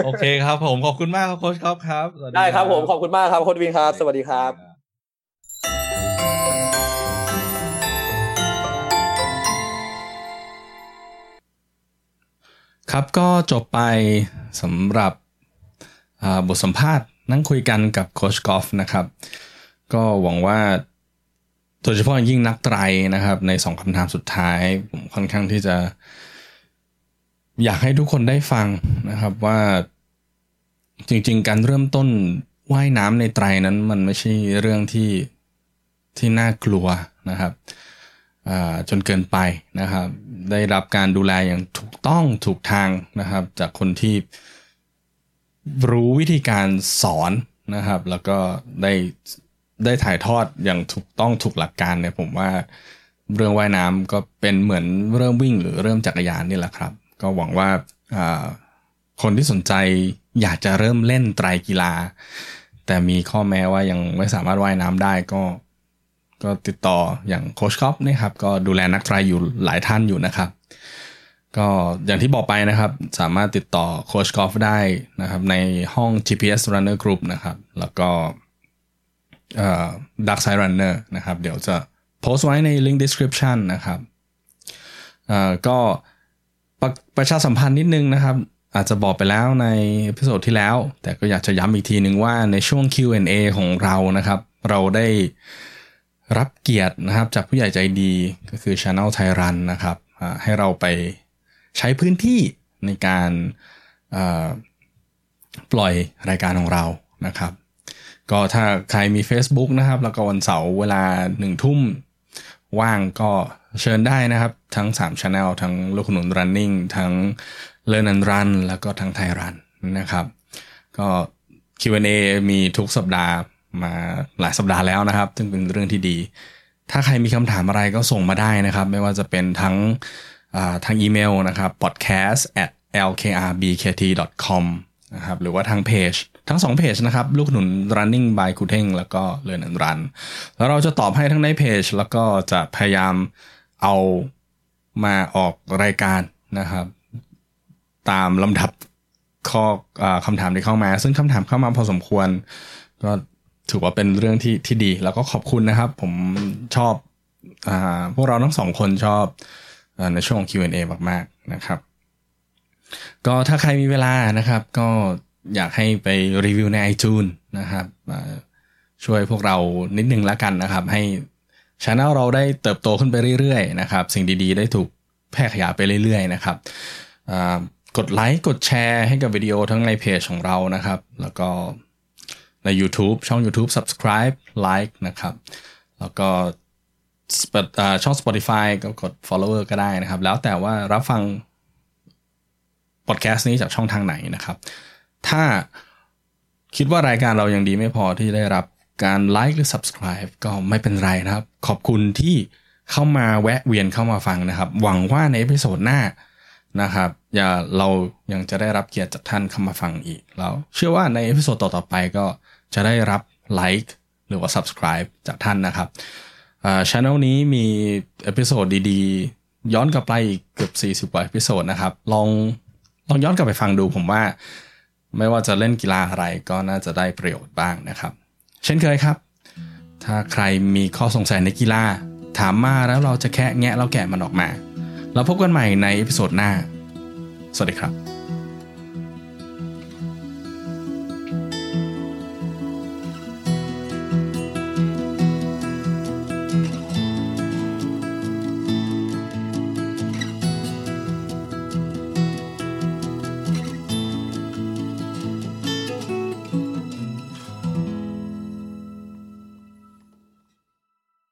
โอเคครับ ผมขอบคุณมากครับโค้ชกอฟครับสวัสได้ครับผมขอบคุณมากครับโค้ดวินครับ สวัสดีครับ ครับก็จบไปสำหรับอ่าบทสัมภาษณ์นั่งคุยกันกับโค้ชกอล์ฟนะครับ ก็หวังว่า โดยเฉพาะยิ่งนักไตรนะครับ ในสองคำถามสุดท้าย ผมค่อนข้างที่จะ อยากให้ทุกคนได้ฟังนะครับว่าจริง ๆ การเริ่มต้นว่ายน้ำในไตรนั้น มันไม่ใช่เรื่องที่ที่น่ากลัวนะครับจนเกินไปนะครับ ได้รับการดูแลอย่างถูกต้องถูกทางนะครับ จากคนที่รู้วิธีการสอนนะครับ แล้วก็ได้ ได้ถ่ายทอดอย่างถูกต้องถูกหลักการเนี่ยผมว่าเรื่องว่ายน้ำก็เป็นเหมือนเริ่มวิ่งหรือเริ่มจักรยานนี่แหละครับ ก็หวังว่าคนที่สนใจอยากจะเริ่มเล่นไตรกีฬา แต่มีข้อแม้ว่ายังไม่สามารถว่ายน้ำได้ก็ ก็ติดต่ออย่างโค้ชก๊อฟนะครับ ก็ดูแลนักไตรอยู่หลายท่านอยู่นะครับ ก็อย่างที่บอกไปนะครับ สามารถติดต่อโค้ชก๊อฟได้นะครับ ในห้อง GPS Runner Group นะครับ แล้วก็ Dark Side Runner นะครับ เดี๋ยวจะโพสต์ไว้ใน link description นะครับก็ประประชาสัมพันธ์นิดนึงนะครับ อาจจะบอกไปแล้วใน episode ที่แล้ว แต่ก็อยากจะย้ำอีกทีหนึ่งว่าในช่วง Q&A ของเรานะครับ เราได้รับเกียรตินะครับจากผู้ใหญ่ใจดีก็คือ Channel ไทยรันนะครับให้เราไปใช้พื้นที่ในการปล่อยรายการของเรานะครับ ก็ถ้าใครมี Facebook นะครับ แล้วก็วันเสาร์เวลาหนึ่งทุ่มว่างก็เชิญได้นะครับ ทั้ง3 Channel ทั้งลูกขนุน running ทั้ง Learn and Run แล้วก็ทั้งไทยรันนะครับ ก็ Q&A มีทุกสัปดาห์มาหลายสัปดาห์แล้วนะครับ ซึ่งเป็นเรื่องที่ดี ถ้าใครมีคำถามอะไรก็ส่งมาได้นะครับ ไม่ว่าจะเป็นทั้งทางอีเมลนะครับ podcast at lkrbkt.com นะครับหรือว่าทางเพจ ทั้งสองเพจนะครับ ลูกหนุน running by คูเท่งแล้วก็ learn and run แล้วเราจะตอบให้ทั้งในเพจ แล้วก็จะพยายามเอามาออกรายการนะครับ ตามลำดับข้ออคำถามที่เข้ามา ซึ่งคำถามเข้ามาพอสมควร ก็ถือว่าเป็นเรื่องที่ที่ดี แล้วก็ขอบคุณนะครับ ผมชอบอพวกเราทั้งสองคนชอบในช่วง Q&A มากๆนะครับ ก็ถ้าใครมีเวลานะครับ ก็ อยากให้ไปรีวิวใน iTunes นะครับช่วยพวกเรานิดนึงล้วกันนะครับ ให้ช anel เราได้เติบโตขึ้นไปเรื่อยๆนะครับ สิ่งดีๆ ได้ถูกแพร่ขยายไปเรื่อยๆนะครับกดไลค์กดแชร์ให้กับวิดีโอทั้งในเพจของเรานะครับ แล้วก็ใน YouTube ช่อง YouTube subscribe like นะครับ แล้วก็ช่อง Spotify ก็กด follower ก็ได้นะครับ แล้วแต่ว่ารับฟังพอดแคสต์นี้จากช่องทางไหนนะครับ ถ้าคิดว่ารายการเรายังดีไม่พอที่ได้รับการไลค์หรือ subscribe ก็ไม่เป็นไรนะครับ ขอบคุณที่เข้ามาแวะเวียนเข้ามาฟังนะครับ หวังว่าใน episode หน้านะครับ อย่าเรายังจะได้รับเกียรติจากท่านเข้ามาฟังอีกแล้วเชื่อว่าใน episode ต่อๆไปก็จะได้รับไลค์หรือว่า subscribe จากท่านนะครับช่องนี้มี episode ดีๆ ย้อนกลับไปอีกเกือบ 40 กว่า episode นะครับ ลองลองย้อนกลับไปฟังดูผมว่า ไม่ว่าจะเล่นกีฬาอะไรก็น่าจะได้ประโยชน์บ้างนะครับ เช่นเคยครับ ถ้าใครมีข้อสงสัยในกีฬา ถามมาแล้วเราจะแคะแงะแล้วแกะมันออกมาเราพบกันใหม่ใน episode หน้า สวัสดีครับ